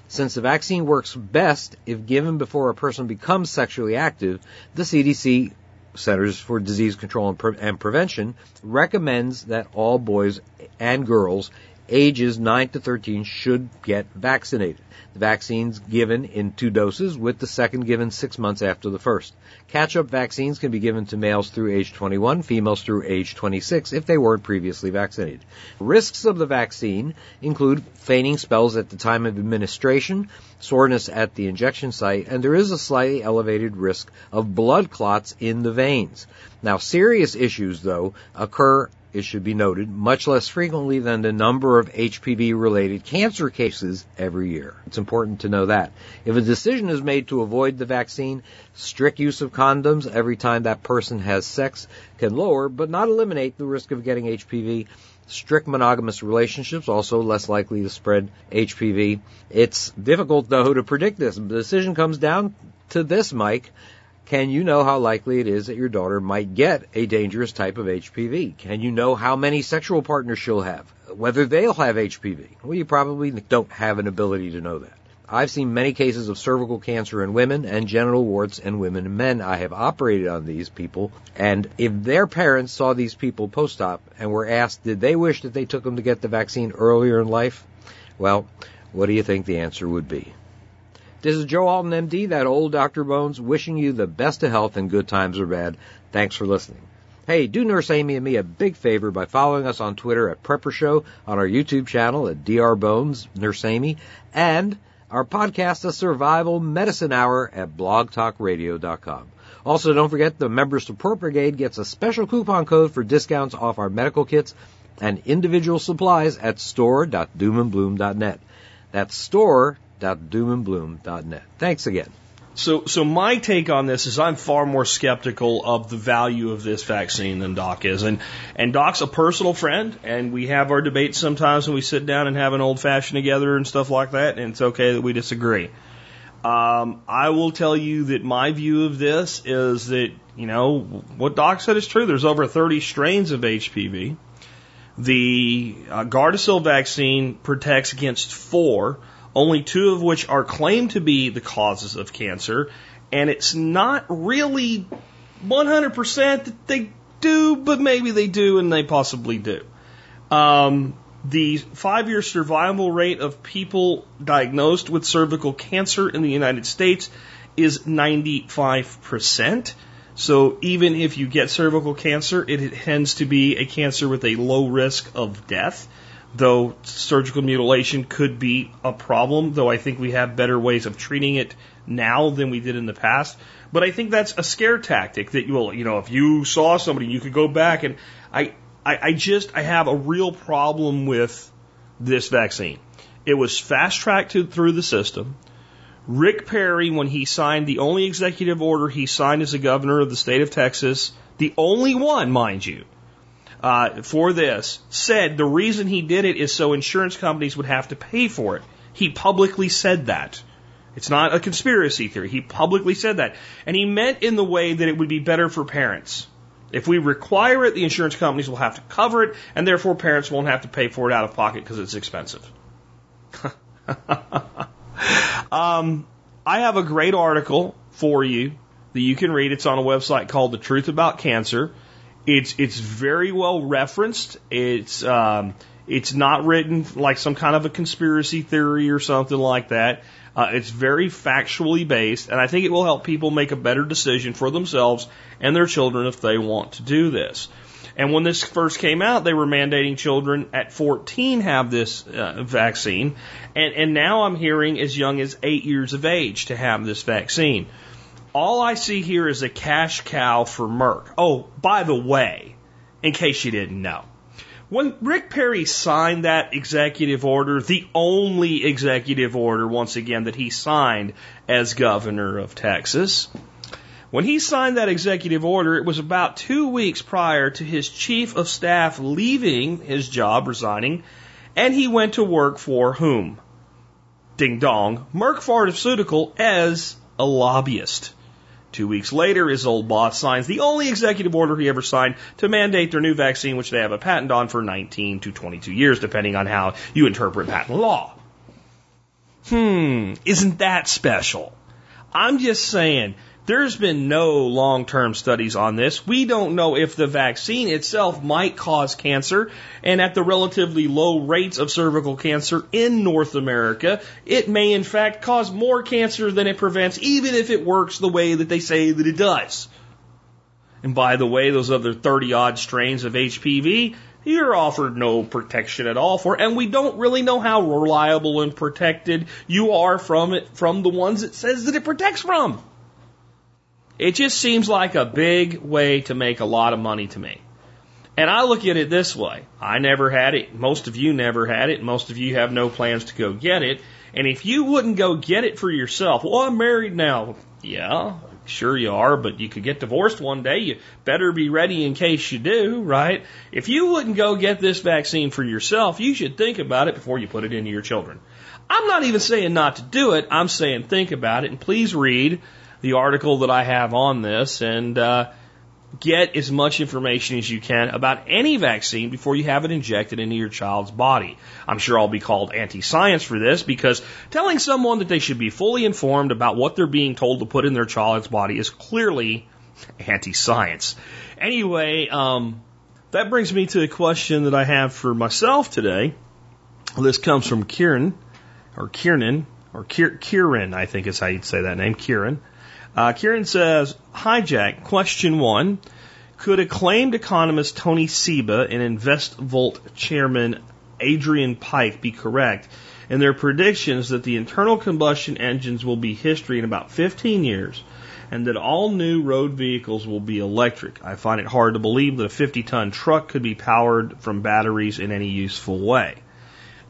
[SPEAKER 7] Since the vaccine works best if given before a person becomes sexually active, the CDC Centers for Disease Control and, Pre- and, Prevention recommends that all boys and girls ages 9 to 13 should get vaccinated. The vaccine's given in two doses, with the second given six months after the first. Catch-up vaccines can be given to males through age 21, females through age 26 if they weren't previously vaccinated. Risks of the vaccine include fainting spells at the time of administration, soreness at the injection site, and there is a slightly elevated risk of blood clots in the veins. Now, serious issues, though, occur it should be noted, much less frequently than the number of HPV related cancer cases every year. It's important to know that. If a decision is made to avoid the vaccine, strict use of condoms every time that person has sex can lower but not eliminate the risk of getting HPV. Strict monogamous relationships also less likely to spread HPV. It's difficult though to predict this. The decision comes down to this, Mike. Can you know how likely it is that your daughter might get a dangerous type of HPV? Can you know how many sexual partners she'll have? Whether they'll have HPV? Well, you probably don't have an ability to know that. I've seen many cases of cervical cancer in women and genital warts in women and men. I have operated on these people, and if their parents saw these people post-op and were asked, did they wish that they took them to get the vaccine earlier in life? Well, what do you think the answer would be? This is Joe Alton, MD, that old Dr. Bones, wishing you the best of health in good times or bad. Thanks for listening. Hey, do Nurse Amy and me a big favor by following us on Twitter at Prepper Show, on our YouTube channel at Dr. Bones, Nurse Amy, and our podcast, The Survival Medicine Hour, at blogtalkradio.com. Also, don't forget the Member Support Brigade gets a special coupon code for discounts off our medical kits and individual supplies at store.doomandbloom.net. That's store www.doomandbloom.net. Thanks again.
[SPEAKER 1] So, so my take on this is I'm far more skeptical of the value of this vaccine than Doc is, and and Doc's a personal friend, and we have our debates sometimes when we sit down and have an old fashioned together and stuff like that, and it's okay that we disagree. Um, I will tell you that my view of this is that you know what Doc said is true. There's over 30 strains of HPV. The uh, Gardasil vaccine protects against four only two of which are claimed to be the causes of cancer, and it's not really 100% that they do, but maybe they do and they possibly do. Um, the five year survival rate of people diagnosed with cervical cancer in the United States is 95%. So even if you get cervical cancer, it tends to be a cancer with a low risk of death though surgical mutilation could be a problem, though I think we have better ways of treating it now than we did in the past. But I think that's a scare tactic that you will, you know, if you saw somebody, you could go back and I, I, I just, I have a real problem with this vaccine. It was fast tracked through the system. Rick Perry, when he signed the only executive order he signed as a governor of the state of Texas, the only one, mind you, uh, for this, said the reason he did it is so insurance companies would have to pay for it. He publicly said that. It's not a conspiracy theory. He publicly said that. And he meant in the way that it would be better for parents. If we require it, the insurance companies will have to cover it, and therefore parents won't have to pay for it out of pocket because it's expensive. um, I have a great article for you that you can read. It's on a website called The Truth About Cancer. It's it's very well referenced. It's um, it's not written like some kind of a conspiracy theory or something like that. Uh, it's very factually based, and I think it will help people make a better decision for themselves and their children if they want to do this. And when this first came out, they were mandating children at 14 have this uh, vaccine, and, and now I'm hearing as young as eight years of age to have this vaccine. All I see here is a cash cow for Merck. Oh, by the way, in case you didn't know, when Rick Perry signed that executive order, the only executive order, once again, that he signed as governor of Texas, when he signed that executive order, it was about two weeks prior to his chief of staff leaving his job, resigning, and he went to work for whom? Ding dong, Merck Pharmaceutical as a lobbyist. Two weeks later, his old boss signs the only executive order he ever signed to mandate their new vaccine, which they have a patent on for 19 to 22 years, depending on how you interpret patent law. Hmm, isn't that special? I'm just saying, there's been no long term studies on this. We don't know if the vaccine itself might cause cancer, and at the relatively low rates of cervical cancer in North America, it may in fact cause more cancer than it prevents, even if it works the way that they say that it does. And by the way, those other 30 odd strains of HPV, you're offered no protection at all for, and we don't really know how reliable and protected you are from it, from the ones it says that it protects from. It just seems like a big way to make a lot of money to me. And I look at it this way. I never had it. Most of you never had it. Most of you have no plans to go get it. And if you wouldn't go get it for yourself, well, I'm married now. Yeah, sure you are, but you could get divorced one day. You better be ready in case you do, right? If you wouldn't go get this vaccine for yourself, you should think about it before you put it into your children. I'm not even saying not to do it. I'm saying think about it and please read the article that I have on this and uh, get as much information as you can about any vaccine before you have it injected into your child's body. I'm sure I'll be called anti science for this because telling someone that they should be fully informed about what they're being told to put in their child's body is clearly anti science. Anyway, um, that brings me to a question that I have for myself today. This comes from Kieran, or Kieran, or Kieran, I think is how you'd say that name, Kieran. Uh, Kieran says, Hi, Jack. Question one. Could acclaimed economist Tony Seba and InvestVolt chairman Adrian Pike be correct in their predictions that the internal combustion engines will be history in about 15 years and that all new road vehicles will be electric? I find it hard to believe that a 50 ton truck could be powered from batteries in any useful way.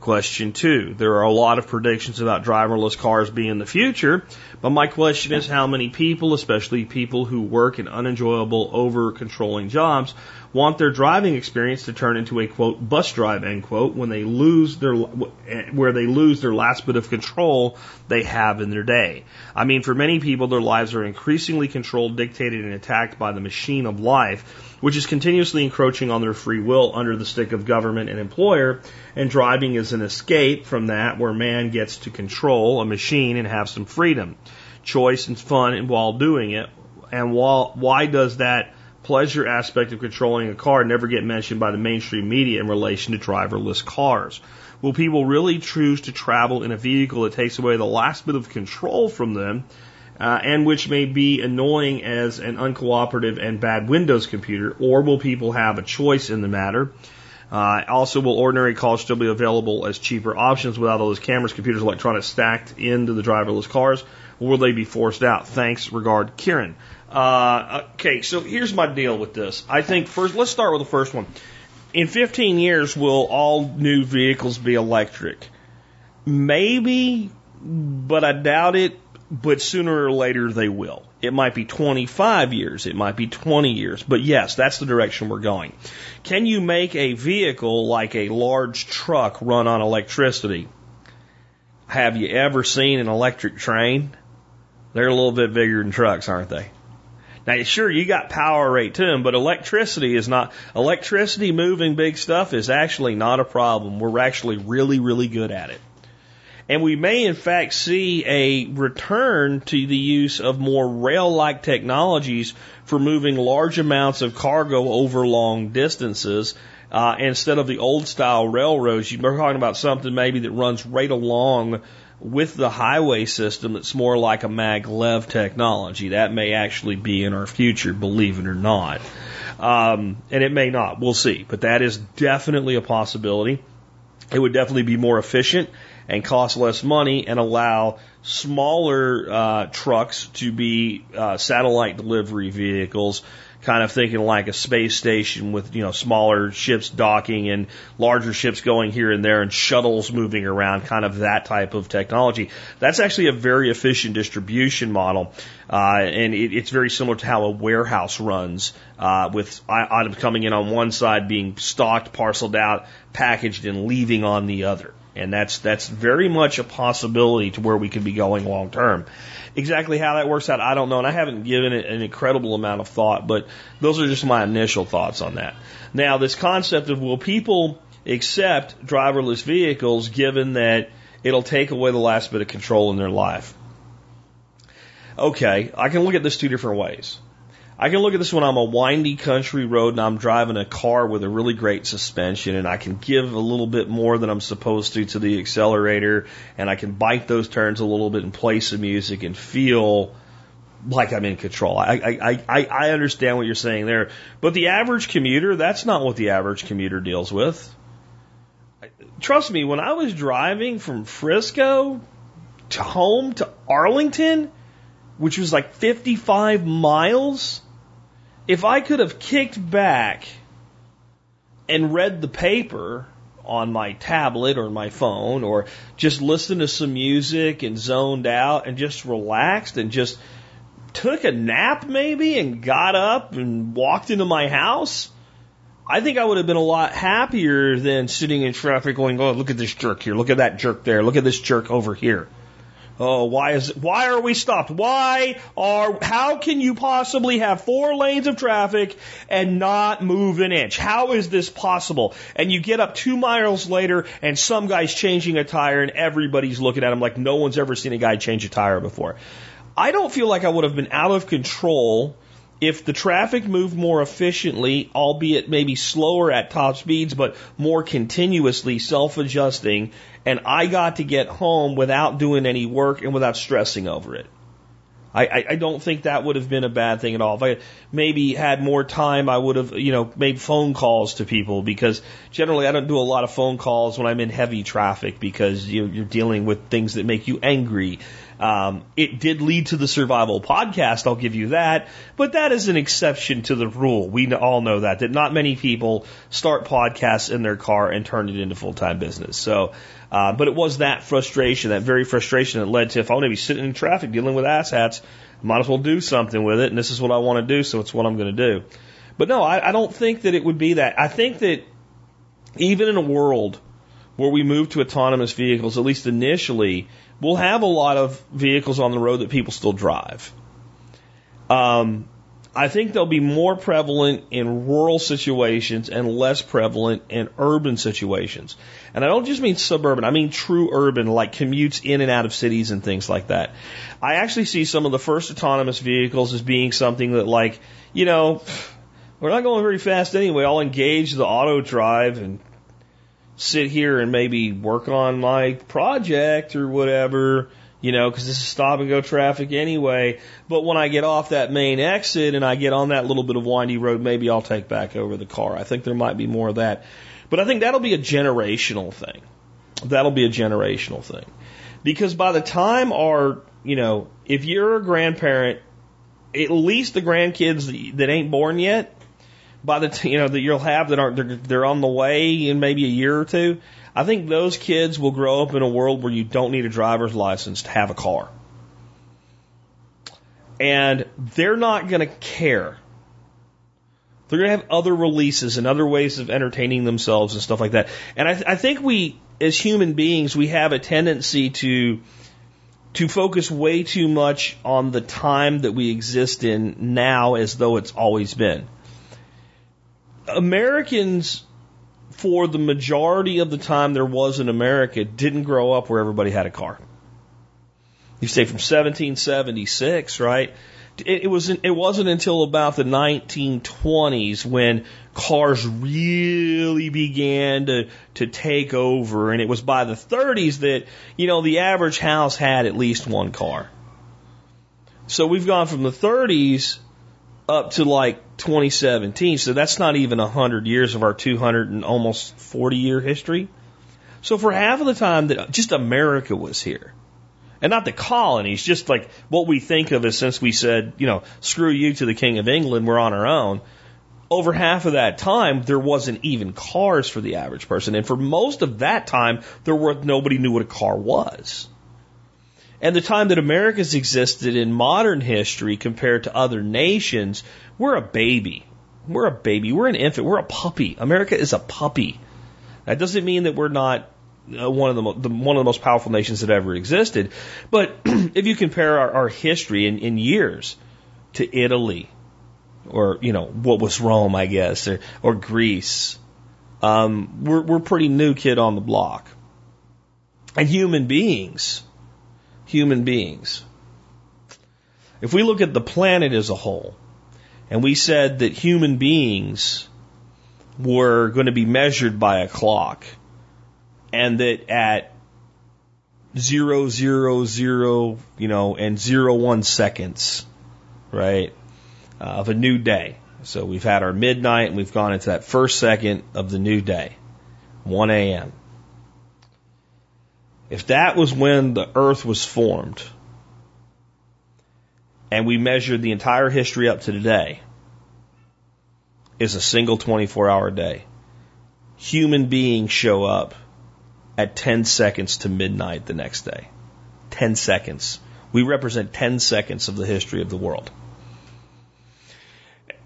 [SPEAKER 1] Question two, there are a lot of predictions about driverless cars being the future, but my question is how many people, especially people who work in unenjoyable, over controlling jobs, want their driving experience to turn into a quote bus drive end quote when they lose their where they lose their last bit of control they have in their day. I mean, for many people, their lives are increasingly controlled, dictated, and attacked by the machine of life which is continuously encroaching on their free will under the stick of government and employer, and driving is an escape from that where man gets to control a machine and have some freedom, choice and fun while doing it. And while, why does that pleasure aspect of controlling a car never get mentioned by the mainstream media in relation to driverless cars? Will people really choose to travel in a vehicle that takes away the last bit of control from them uh, and which may be annoying as an uncooperative and bad Windows computer, or will people have a choice in the matter? Uh, also, will ordinary cars still be available as cheaper options without all those cameras, computers, electronics stacked into the driverless cars? Or will they be forced out? Thanks, regard, Kieran. Uh, okay, so here's my deal with this. I think first, let's start with the first one. In 15 years, will all new vehicles be electric? Maybe, but I doubt it but sooner or later they will. It might be 25 years, it might be 20 years, but yes, that's the direction we're going. Can you make a vehicle like a large truck run on electricity? Have you ever seen an electric train? They're a little bit bigger than trucks, aren't they? Now, sure, you got power rate to them, but electricity is not, electricity moving big stuff is actually not a problem. We're actually really, really good at it. And we may in fact see a return to the use of more rail-like technologies for moving large amounts of cargo over long distances. Uh, instead of the old style railroads, you're talking about something maybe that runs right along with the highway system that's more like a maglev technology. That may actually be in our future, believe it or not. Um, and it may not. We'll see. But that is definitely a possibility. It would definitely be more efficient and cost less money and allow smaller uh, trucks to be uh, satellite delivery vehicles kind of thinking like a space station with, you know, smaller ships docking and larger ships going here and there and shuttles moving around, kind of that type of technology. That's actually a very efficient distribution model. Uh, and it, it's very similar to how a warehouse runs, uh, with items coming in on one side being stocked, parceled out, packaged, and leaving on the other. And that's, that's very much a possibility to where we could be going long term. Exactly how that works out, I don't know, and I haven't given it an incredible amount of thought, but those are just my initial thoughts on that. Now, this concept of will people accept driverless vehicles given that it'll take away the last bit of control in their life? Okay, I can look at this two different ways. I can look at this when I'm a windy country road and I'm driving a car with a really great suspension and I can give a little bit more than I'm supposed to to the accelerator and I can bite those turns a little bit and play some music and feel like I'm in control. I, I, I, I understand what you're saying there. But the average commuter, that's not what the average commuter deals with. Trust me, when I was driving from Frisco to home to Arlington, which was like 55 miles, if I could have kicked back and read the paper on my tablet or my phone or just listened to some music and zoned out and just relaxed and just took a nap maybe and got up and walked into my house, I think I would have been a lot happier than sitting in traffic going, oh, look at this jerk here, look at that jerk there, look at this jerk over here. Oh, why is why are we stopped? Why are how can you possibly have four lanes of traffic and not move an inch? How is this possible? And you get up two miles later and some guy's changing a tire and everybody's looking at him like no one's ever seen a guy change a tire before. I don't feel like I would have been out of control if the traffic moved more efficiently, albeit maybe slower at top speeds, but more continuously self adjusting, and I got to get home without doing any work and without stressing over it. I, I, don't think that would have been a bad thing at all. If I maybe had more time, I would have, you know, made phone calls to people because generally I don't do a lot of phone calls when I'm in heavy traffic because you, you're dealing with things that make you angry um, it did lead to the survival podcast, I'll give you that, but that is an exception to the rule. We all know that, that not many people start podcasts in their car and turn it into full time business. So, uh, but it was that frustration, that very frustration that led to if I want to be sitting in traffic dealing with asshats, might as well do something with it, and this is what I want to do, so it's what I'm going to do. But no, I, I don't think that it would be that. I think that even in a world where we move to autonomous vehicles, at least initially, we'll have a lot of vehicles on the road that people still drive. Um, I think they'll be more prevalent in rural situations and less prevalent in urban situations. And I don't just mean suburban, I mean true urban, like commutes in and out of cities and things like that. I actually see some of the first autonomous vehicles as being something that, like, you know, we're not going very fast anyway. I'll engage the auto drive and sit here and maybe work on my project or whatever, you know, because this is stop and go traffic anyway. But when I get off that main exit and I get on that little bit of windy road, maybe I'll take back over the car. I think there might be more of that. But I think that'll be a generational thing. That'll be a generational thing. Because by the time our, you know, if you're a grandparent, at least the grandkids that ain't born yet, by the t- you know that you'll have that aren't they're, they're on the way in maybe a year or two. I think those kids will grow up in a world where you don't need a driver's license to have a car. And they're not going to care. They're going to have other releases and other ways of entertaining themselves and stuff like that. And I, I think we, as human beings, we have a tendency to to focus way too much on the time that we exist in now as though it's always been. Americans, for the majority of the time there was in America, didn't grow up where everybody had a car. You say from 1776, right? It, it was it wasn't until about the 1920s when cars really began to to take over, and it was by the 30s that you know the average house had at least one car. So we've gone from the 30s up to like 2017. So that's not even 100 years of our 200 and almost 40 year history. So for half of the time that just America was here, and not the colonies, just like what we think of as since we said, you know, screw you to the King of England, we're on our own. Over half of that time, there wasn't even cars for the average person. And for most of that time, there were, nobody knew what a car was. And the time that America's existed in modern history compared to other nations, we're a baby. We're a baby. We're an infant. We're a puppy. America is a puppy. That doesn't mean that we're not uh, one of the, the, one of the most powerful nations that ever existed. But if you compare our, our history in, in years to Italy, or you know what was Rome, I guess, or, or Greece, um, we're we're pretty new kid on the block. And human beings, human beings. If we look at the planet as a whole, and we said that human beings were going to be measured by a clock, and that at zero zero zero, you know, and zero one seconds, right, uh, of a new day. So we've had our midnight and we've gone into that first second of the new day, 1 a.m. If that was when the earth was formed, and we measured the entire history up to today, is a single 24 hour day. Human beings show up at 10 seconds to midnight the next day. 10 seconds. We represent 10 seconds of the history of the world.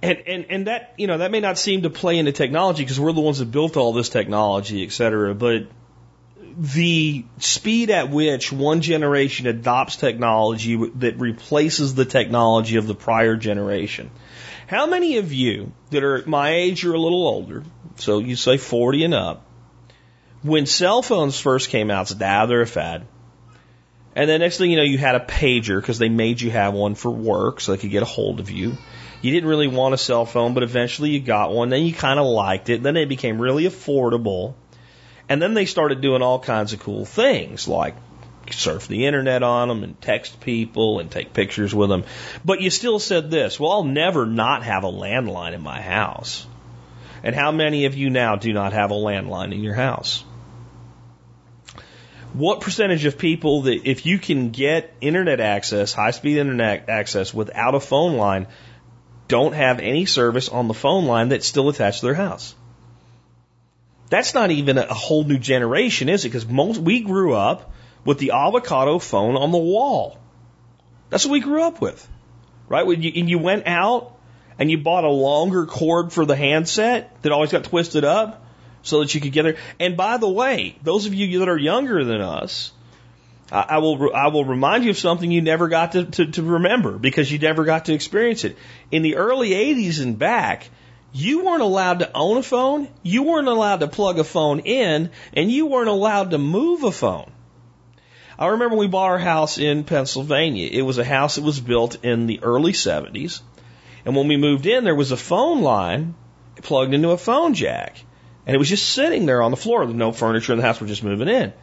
[SPEAKER 1] And, and, and that, you know, that may not seem to play into technology because we're the ones that built all this technology, et cetera, but the speed at which one generation adopts technology that replaces the technology of the prior generation. How many of you that are my age or a little older, so you say 40 and up, when cell phones first came out, said, ah, they're a fad. And then next thing you know, you had a pager because they made you have one for work so they could get a hold of you. You didn't really want a cell phone, but eventually you got one. Then you kind of liked it. Then it became really affordable. And then they started doing all kinds of cool things like surf the internet on them and text people and take pictures with them. But you still said this, well, I'll never not have a landline in my house. And how many of you now do not have a landline in your house? what percentage of people that if you can get internet access, high speed internet access without a phone line, don't have any service on the phone line that's still attached to their house? That's not even a whole new generation, is it? Because most we grew up with the avocado phone on the wall. That's what we grew up with, right? When you, and you went out and you bought a longer cord for the handset that always got twisted up so that you could get there. And by the way, those of you that are younger than us, I, I will I will remind you of something you never got to, to, to remember because you never got to experience it. In the early 80s and back, you weren't allowed to own a phone, you weren't allowed to plug a phone in, and you weren't allowed to move a phone. I remember we bought our house in Pennsylvania. It was a house that was built in the early 70s. And when we moved in, there was a phone line plugged into a phone jack. And it was just sitting there on the floor. There's no furniture in the house. We're just moving in.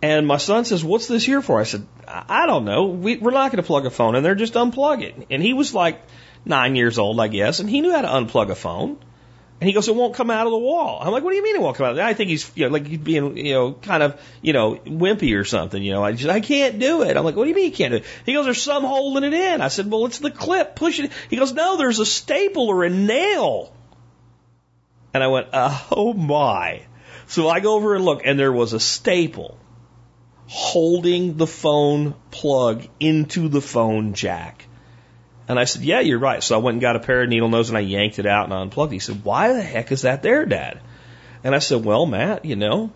[SPEAKER 1] And my son says, What's this here for? I said, I don't know. We, we're not going to plug a phone in there. Just unplug it. And he was like nine years old, I guess, and he knew how to unplug a phone. And he goes, It won't come out of the wall. I'm like, What do you mean it won't come out? I think he's, you know, like he's being, you know, kind of, you know, wimpy or something. You know, I just, I can't do it. I'm like, What do you mean you can't do it? He goes, There's some holding it in. I said, Well, it's the clip. Push it. He goes, No, there's a staple or a nail. And I went, oh my. So I go over and look, and there was a staple holding the phone plug into the phone jack. And I said, Yeah, you're right. So I went and got a pair of needle nose and I yanked it out and I unplugged it. He said, Why the heck is that there, Dad? And I said, Well, Matt, you know,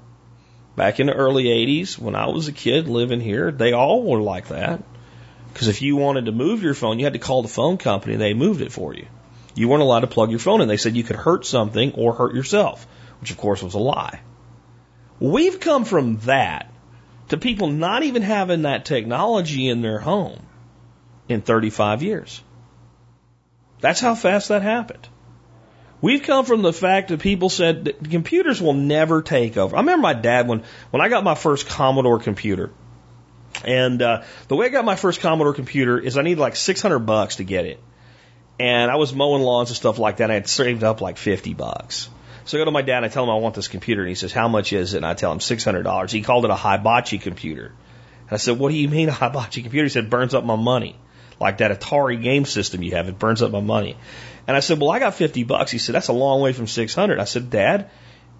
[SPEAKER 1] back in the early 80s when I was a kid living here, they all were like that. Because if you wanted to move your phone, you had to call the phone company and they moved it for you. You weren't allowed to plug your phone in. They said you could hurt something or hurt yourself, which of course was a lie. We've come from that to people not even having that technology in their home in 35 years. That's how fast that happened. We've come from the fact that people said that computers will never take over. I remember my dad when, when I got my first Commodore computer. And uh, the way I got my first Commodore computer is I needed like 600 bucks to get it. And I was mowing lawns and stuff like that. And I had saved up like 50 bucks. So I go to my dad and I tell him I want this computer. And he says, How much is it? And I tell him $600. He called it a hibachi computer. And I said, What do you mean a hibachi computer? He said, Burns up my money. Like that Atari game system you have, it burns up my money. And I said, Well, I got 50 bucks. He said, That's a long way from 600. I said, Dad,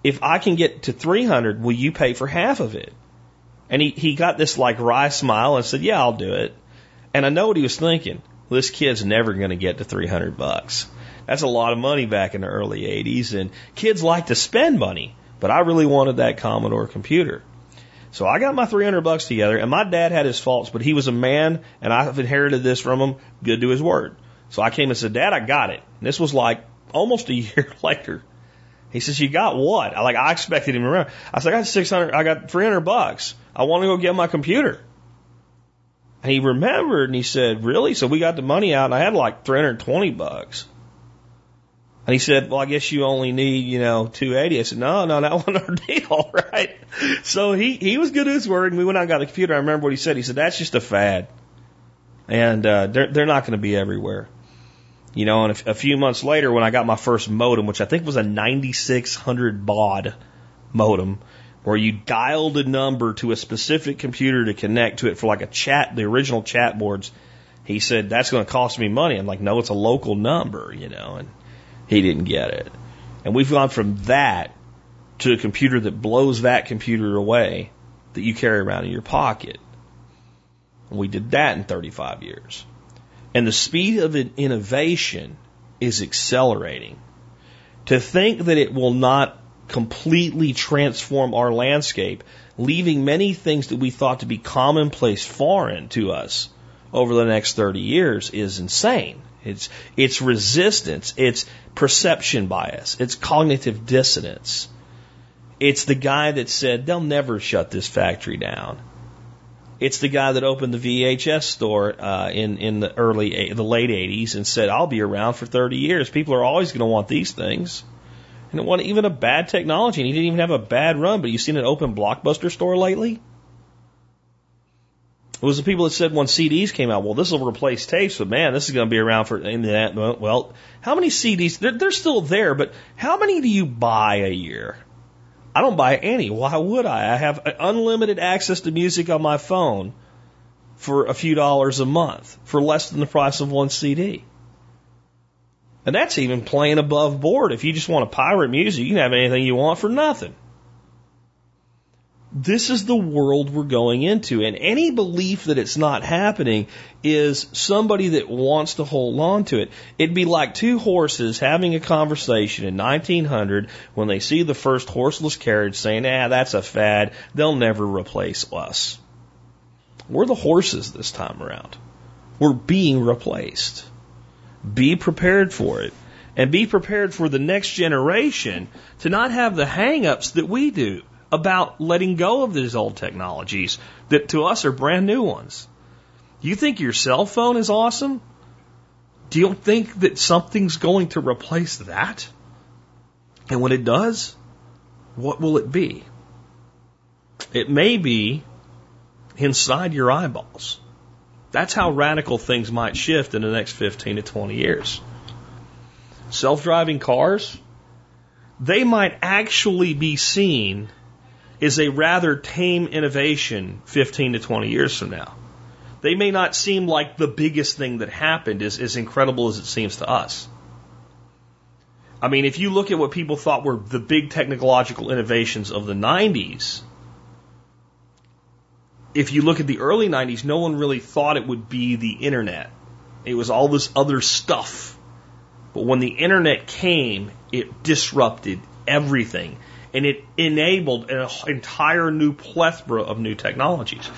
[SPEAKER 1] if I can get to 300, will you pay for half of it? And he, he got this like wry smile and said, Yeah, I'll do it. And I know what he was thinking. This kid's never going to get to 300 bucks. That's a lot of money back in the early 80s, and kids like to spend money, but I really wanted that Commodore computer. So I got my 300 bucks together, and my dad had his faults, but he was a man, and I've inherited this from him, good to his word. So I came and said, Dad, I got it. And this was like almost a year later. He says, You got what? I like I expected him to remember. I said, I got six hundred I got three hundred bucks. I want to go get my computer. And he remembered and he said, Really? So we got the money out and I had like three hundred and twenty bucks. And he said, Well, I guess you only need, you know, two eighty. I said, No, no, that wasn't our deal, right? So he he was good at his word and we went out and got the computer. I remember what he said. He said, That's just a fad. And uh they're they're not gonna be everywhere. You know, and a, a few months later, when I got my first modem, which I think was a 9600 baud modem, where you dialed a number to a specific computer to connect to it for like a chat, the original chat boards, he said, that's going to cost me money. I'm like, no, it's a local number, you know, and he didn't get it. And we've gone from that to a computer that blows that computer away that you carry around in your pocket. And we did that in 35 years. And the speed of innovation is accelerating. To think that it will not completely transform our landscape, leaving many things that we thought to be commonplace foreign to us over the next 30 years is insane. It's, it's resistance. It's perception bias. It's cognitive dissonance. It's the guy that said, they'll never shut this factory down. It's the guy that opened the VHS store uh, in in the early the late '80s and said, "I'll be around for 30 years. People are always going to want these things." And it wasn't even a bad technology, and he didn't even have a bad run. But you seen an open Blockbuster store lately? It was the people that said when CDs came out, well, this will replace tapes, but man, this is going to be around for in that. Well, how many CDs? They're, they're still there, but how many do you buy a year? I don't buy any. Why would I? I have unlimited access to music on my phone for a few dollars a month for less than the price of one CD. And that's even playing above board. If you just want to pirate music, you can have anything you want for nothing. This is the world we're going into. And any belief that it's not happening is somebody that wants to hold on to it. It'd be like two horses having a conversation in 1900 when they see the first horseless carriage saying, ah, that's a fad. They'll never replace us. We're the horses this time around. We're being replaced. Be prepared for it. And be prepared for the next generation to not have the hang-ups that we do about letting go of these old technologies that to us are brand new ones. You think your cell phone is awesome? Do you think that something's going to replace that? And when it does, what will it be? It may be inside your eyeballs. That's how radical things might shift in the next 15 to 20 years. Self driving cars, they might actually be seen is a rather tame innovation 15 to 20 years from now. They may not seem like the biggest thing that happened, as, as incredible as it seems to us. I mean, if you look at what people thought were the big technological innovations of the 90s, if you look at the early 90s, no one really thought it would be the internet. It was all this other stuff. But when the internet came, it disrupted everything and it enabled an entire new plethora of new technologies.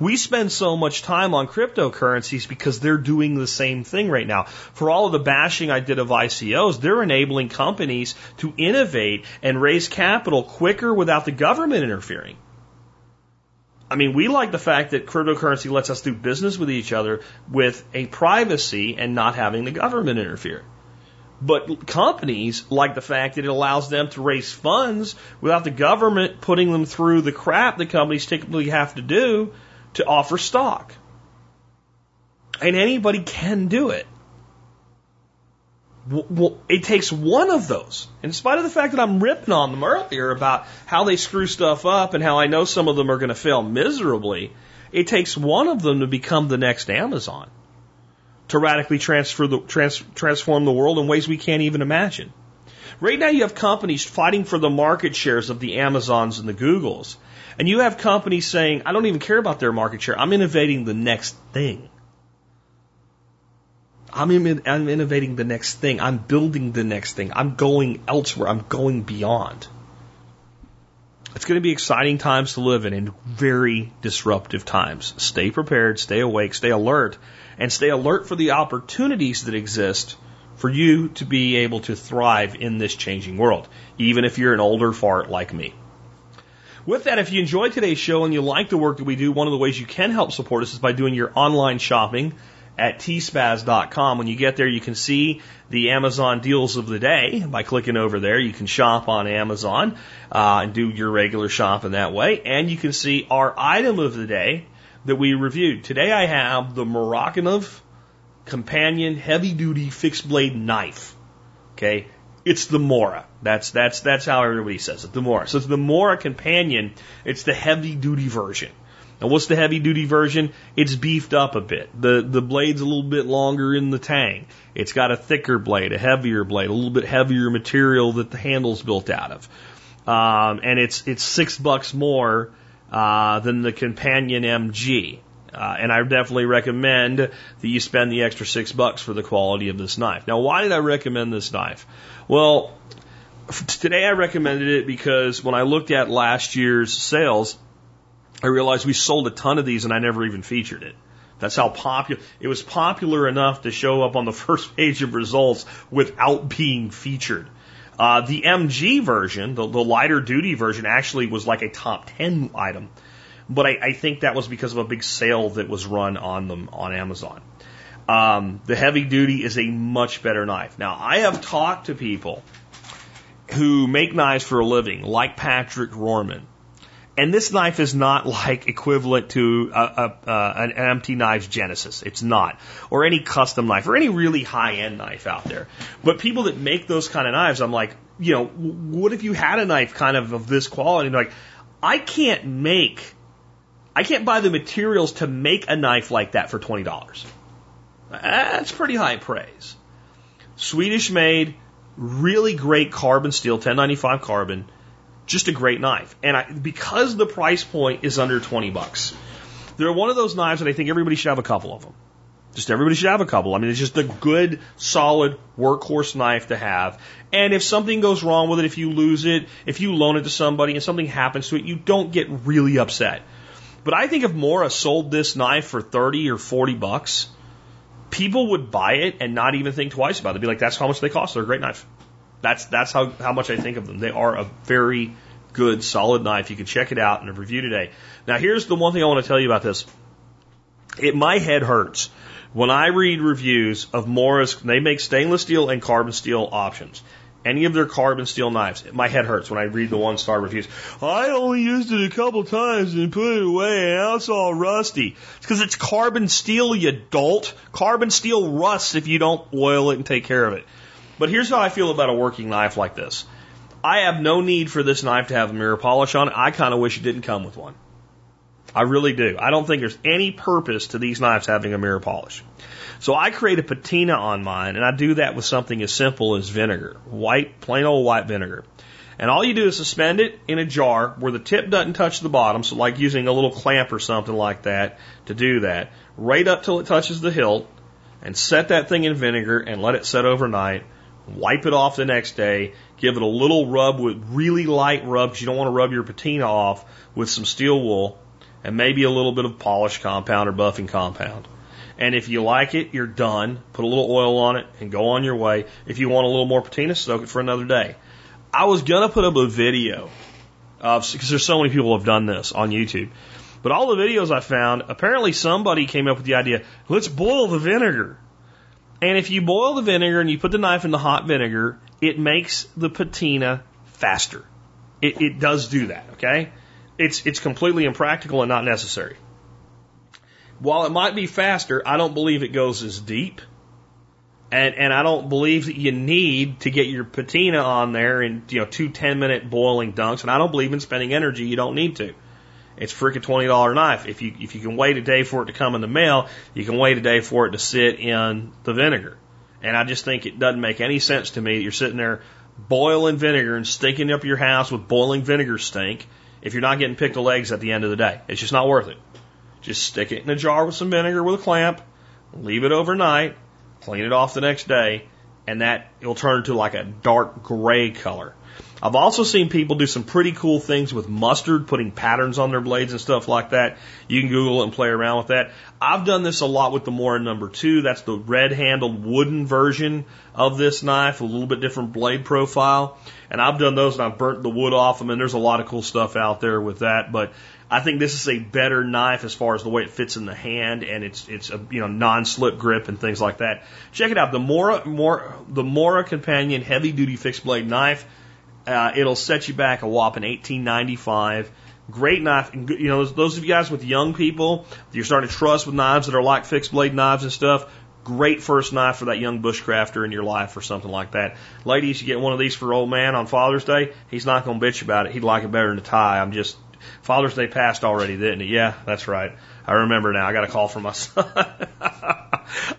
[SPEAKER 1] We spend so much time on cryptocurrencies because they're doing the same thing right now. For all of the bashing I did of ICOs, they're enabling companies to innovate and raise capital quicker without the government interfering. I mean, we like the fact that cryptocurrency lets us do business with each other with a privacy and not having the government interfere. But companies like the fact that it allows them to raise funds without the government putting them through the crap that companies typically have to do to offer stock. And anybody can do it. Well, it takes one of those. In spite of the fact that I'm ripping on them earlier about how they screw stuff up and how I know some of them are going to fail miserably, it takes one of them to become the next Amazon to radically transfer the, trans, transform the world in ways we can't even imagine. Right now, you have companies fighting for the market shares of the Amazons and the Googles. And you have companies saying, I don't even care about their market share. I'm innovating the next thing. I'm, in, I'm innovating the next thing. I'm building the next thing. I'm going elsewhere. I'm going beyond. It's going to be exciting times to live in and very disruptive times. Stay prepared, stay awake, stay alert, and stay alert for the opportunities that exist for you to be able to thrive in this changing world, even if you're an older fart like me. With that, if you enjoyed today's show and you like the work that we do, one of the ways you can help support us is by doing your online shopping at tspaz.com. When you get there, you can see the Amazon deals of the day by clicking over there. You can shop on Amazon uh, and do your regular shopping that way. And you can see our item of the day that we reviewed. Today I have the Morakniv Companion Heavy Duty Fixed Blade Knife. Okay, it's the Mora. That's that's that's how everybody says it. The Mora. So it's the Mora Companion. It's the heavy duty version. And what's the heavy duty version? It's beefed up a bit. The the blade's a little bit longer in the tang. It's got a thicker blade, a heavier blade, a little bit heavier material that the handle's built out of. Um, and it's it's six bucks more uh, than the Companion MG. Uh, and I definitely recommend that you spend the extra six bucks for the quality of this knife. Now, why did I recommend this knife? Well, today I recommended it because when I looked at last year's sales, I realized we sold a ton of these and I never even featured it. That's how popular it was popular enough to show up on the first page of results without being featured. Uh, the MG version, the, the, lighter duty version, actually was like a top 10 item. But I, I, think that was because of a big sale that was run on them on Amazon. Um, the heavy duty is a much better knife. Now, I have talked to people who make knives for a living, like Patrick Rorman, and this knife is not like equivalent to a, a, a, an LT Knives Genesis. It's not. Or any custom knife or any really high end knife out there. But people that make those kind of knives, I'm like, you know, what if you had a knife kind of of this quality? And like, I can't make, I can't buy the materials to make a knife like that for $20. That's pretty high praise. Swedish made, really great carbon steel, 1095 carbon just a great knife. And I, because the price point is under 20 bucks, they're one of those knives that I think everybody should have a couple of them. Just everybody should have a couple. I mean, it's just a good, solid workhorse knife to have. And if something goes wrong with it, if you lose it, if you loan it to somebody and something happens to it, you don't get really upset. But I think if Mora sold this knife for 30 or 40 bucks, people would buy it and not even think twice about it. They'd be like, that's how much they cost. They're a great knife. That's that's how, how much I think of them. They are a very good, solid knife. You can check it out in a review today. Now, here's the one thing I want to tell you about this. It my head hurts when I read reviews of Moras. They make stainless steel and carbon steel options. Any of their carbon steel knives, my head hurts when I read the one star reviews. I only used it a couple times and put it away, and now it's all rusty. It's because it's carbon steel, you dolt. Carbon steel rusts if you don't oil it and take care of it. But here's how I feel about a working knife like this. I have no need for this knife to have a mirror polish on it. I kind of wish it didn't come with one. I really do. I don't think there's any purpose to these knives having a mirror polish. So I create a patina on mine, and I do that with something as simple as vinegar, white, plain old white vinegar. And all you do is suspend it in a jar where the tip doesn't touch the bottom, so like using a little clamp or something like that to do that, right up till it touches the hilt, and set that thing in vinegar and let it set overnight. Wipe it off the next day. Give it a little rub with really light rub because you don't want to rub your patina off with some steel wool and maybe a little bit of polish compound or buffing compound. And if you like it, you're done. Put a little oil on it and go on your way. If you want a little more patina, soak it for another day. I was gonna put up a video because there's so many people have done this on YouTube. But all the videos I found, apparently somebody came up with the idea, let's boil the vinegar. And if you boil the vinegar and you put the knife in the hot vinegar, it makes the patina faster. It, it does do that, okay? It's, it's completely impractical and not necessary. While it might be faster, I don't believe it goes as deep. And, and I don't believe that you need to get your patina on there in, you know, two 10 minute boiling dunks. And I don't believe in spending energy you don't need to. It's freaking twenty dollar knife. If you if you can wait a day for it to come in the mail, you can wait a day for it to sit in the vinegar. And I just think it doesn't make any sense to me that you're sitting there boiling vinegar and stinking up your house with boiling vinegar stink if you're not getting pickled eggs at the end of the day. It's just not worth it. Just stick it in a jar with some vinegar with a clamp, leave it overnight, clean it off the next day, and that it'll turn to like a dark gray color. I've also seen people do some pretty cool things with mustard, putting patterns on their blades and stuff like that. You can Google it and play around with that. I've done this a lot with the Mora number two. That's the red handled wooden version of this knife, a little bit different blade profile. And I've done those and I've burnt the wood off them and there's a lot of cool stuff out there with that. But I think this is a better knife as far as the way it fits in the hand and it's it's a you know non-slip grip and things like that. Check it out, the Mora Mora the Mora Companion heavy duty fixed blade knife. Uh, it'll set you back a whopping 1895. Great knife. You know, those, of you guys with young people, you're starting to trust with knives that are like fixed blade knives and stuff. Great first knife for that young bushcrafter in your life or something like that. Ladies, you get one of these for old man on Father's Day. He's not going to bitch about it. He'd like it better than a tie. I'm just Father's Day passed already, didn't it? Yeah, that's right. I remember now. I got a call from my son.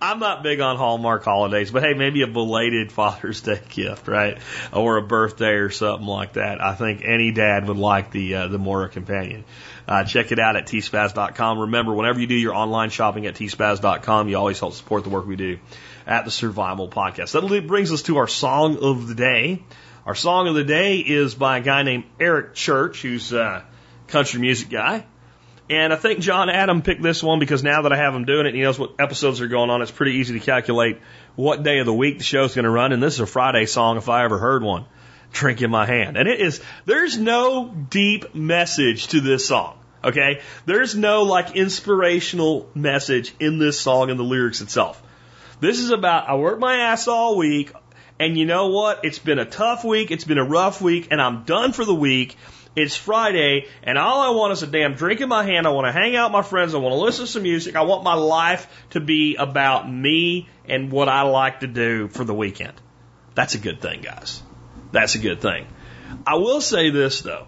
[SPEAKER 1] I'm not big on Hallmark holidays, but hey, maybe a belated Father's Day gift, right? Or a birthday or something like that. I think any dad would like the uh, the Mora Companion. Uh, check it out at tspaz.com. Remember, whenever you do your online shopping at tspaz.com, you always help support the work we do at the Survival Podcast. That brings us to our song of the day. Our song of the day is by a guy named Eric Church, who's a country music guy. And I think John Adam picked this one because now that I have him doing it, he knows what episodes are going on. It's pretty easy to calculate what day of the week the show's going to run. And this is a Friday song if I ever heard one. Drink in my hand. And it is, there's no deep message to this song. Okay? There's no like inspirational message in this song and the lyrics itself. This is about, I worked my ass all week, and you know what? It's been a tough week, it's been a rough week, and I'm done for the week, it's Friday, and all I want is a damn drink in my hand. I want to hang out with my friends. I want to listen to some music. I want my life to be about me and what I like to do for the weekend. That's a good thing, guys. That's a good thing. I will say this, though.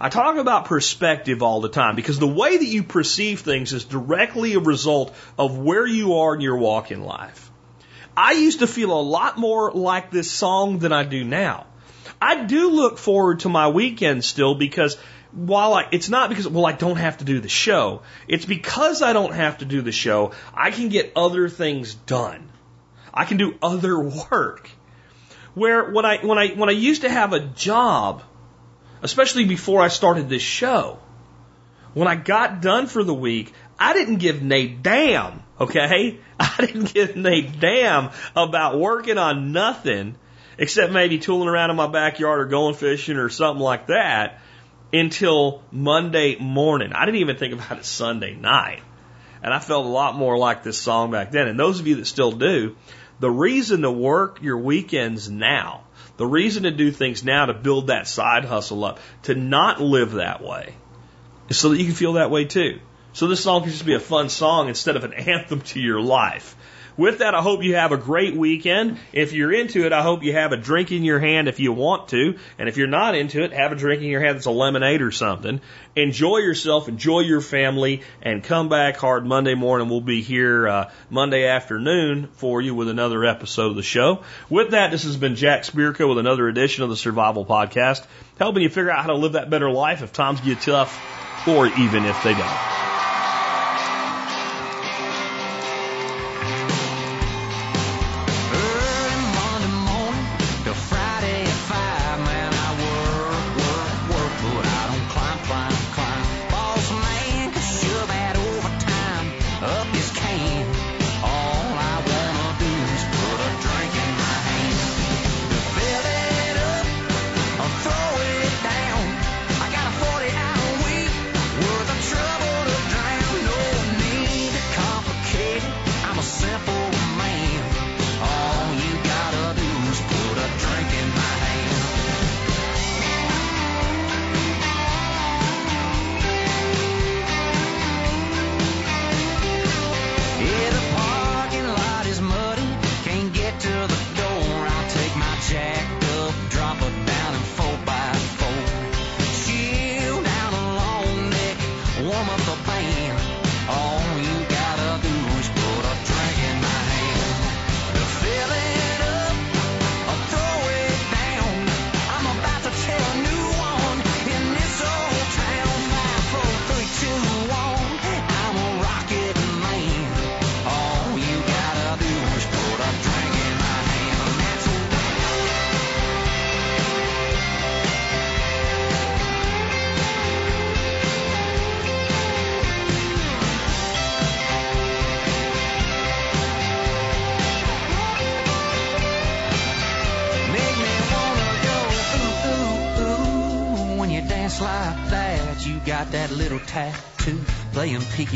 [SPEAKER 1] I talk about perspective all the time because the way that you perceive things is directly a result of where you are in your walk in life. I used to feel a lot more like this song than I do now. I do look forward to my weekend still because while I, it's not because, well, I don't have to do the show. It's because I don't have to do the show, I can get other things done. I can do other work. Where when I, when I, when I used to have a job, especially before I started this show, when I got done for the week, I didn't give nay damn, okay? I didn't give nay damn about working on nothing except maybe tooling around in my backyard or going fishing or something like that until Monday morning. I didn't even think about it Sunday night. And I felt a lot more like this song back then. And those of you that still do, the reason to work your weekends now, the reason to do things now to build that side hustle up, to not live that way, is so that you can feel that way too. So this song can just be a fun song instead of an anthem to your life. With that, I hope you have a great weekend. If you're into it, I hope you have a drink in your hand if you want to. And if you're not into it, have a drink in your hand that's a lemonade or something. Enjoy yourself, enjoy your family, and come back hard Monday morning. We'll be here uh, Monday afternoon for you with another episode of the show. With that, this has been Jack Spirko with another edition of the Survival Podcast, helping you figure out how to live that better life if times get tough or even if they don't.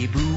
[SPEAKER 8] Playing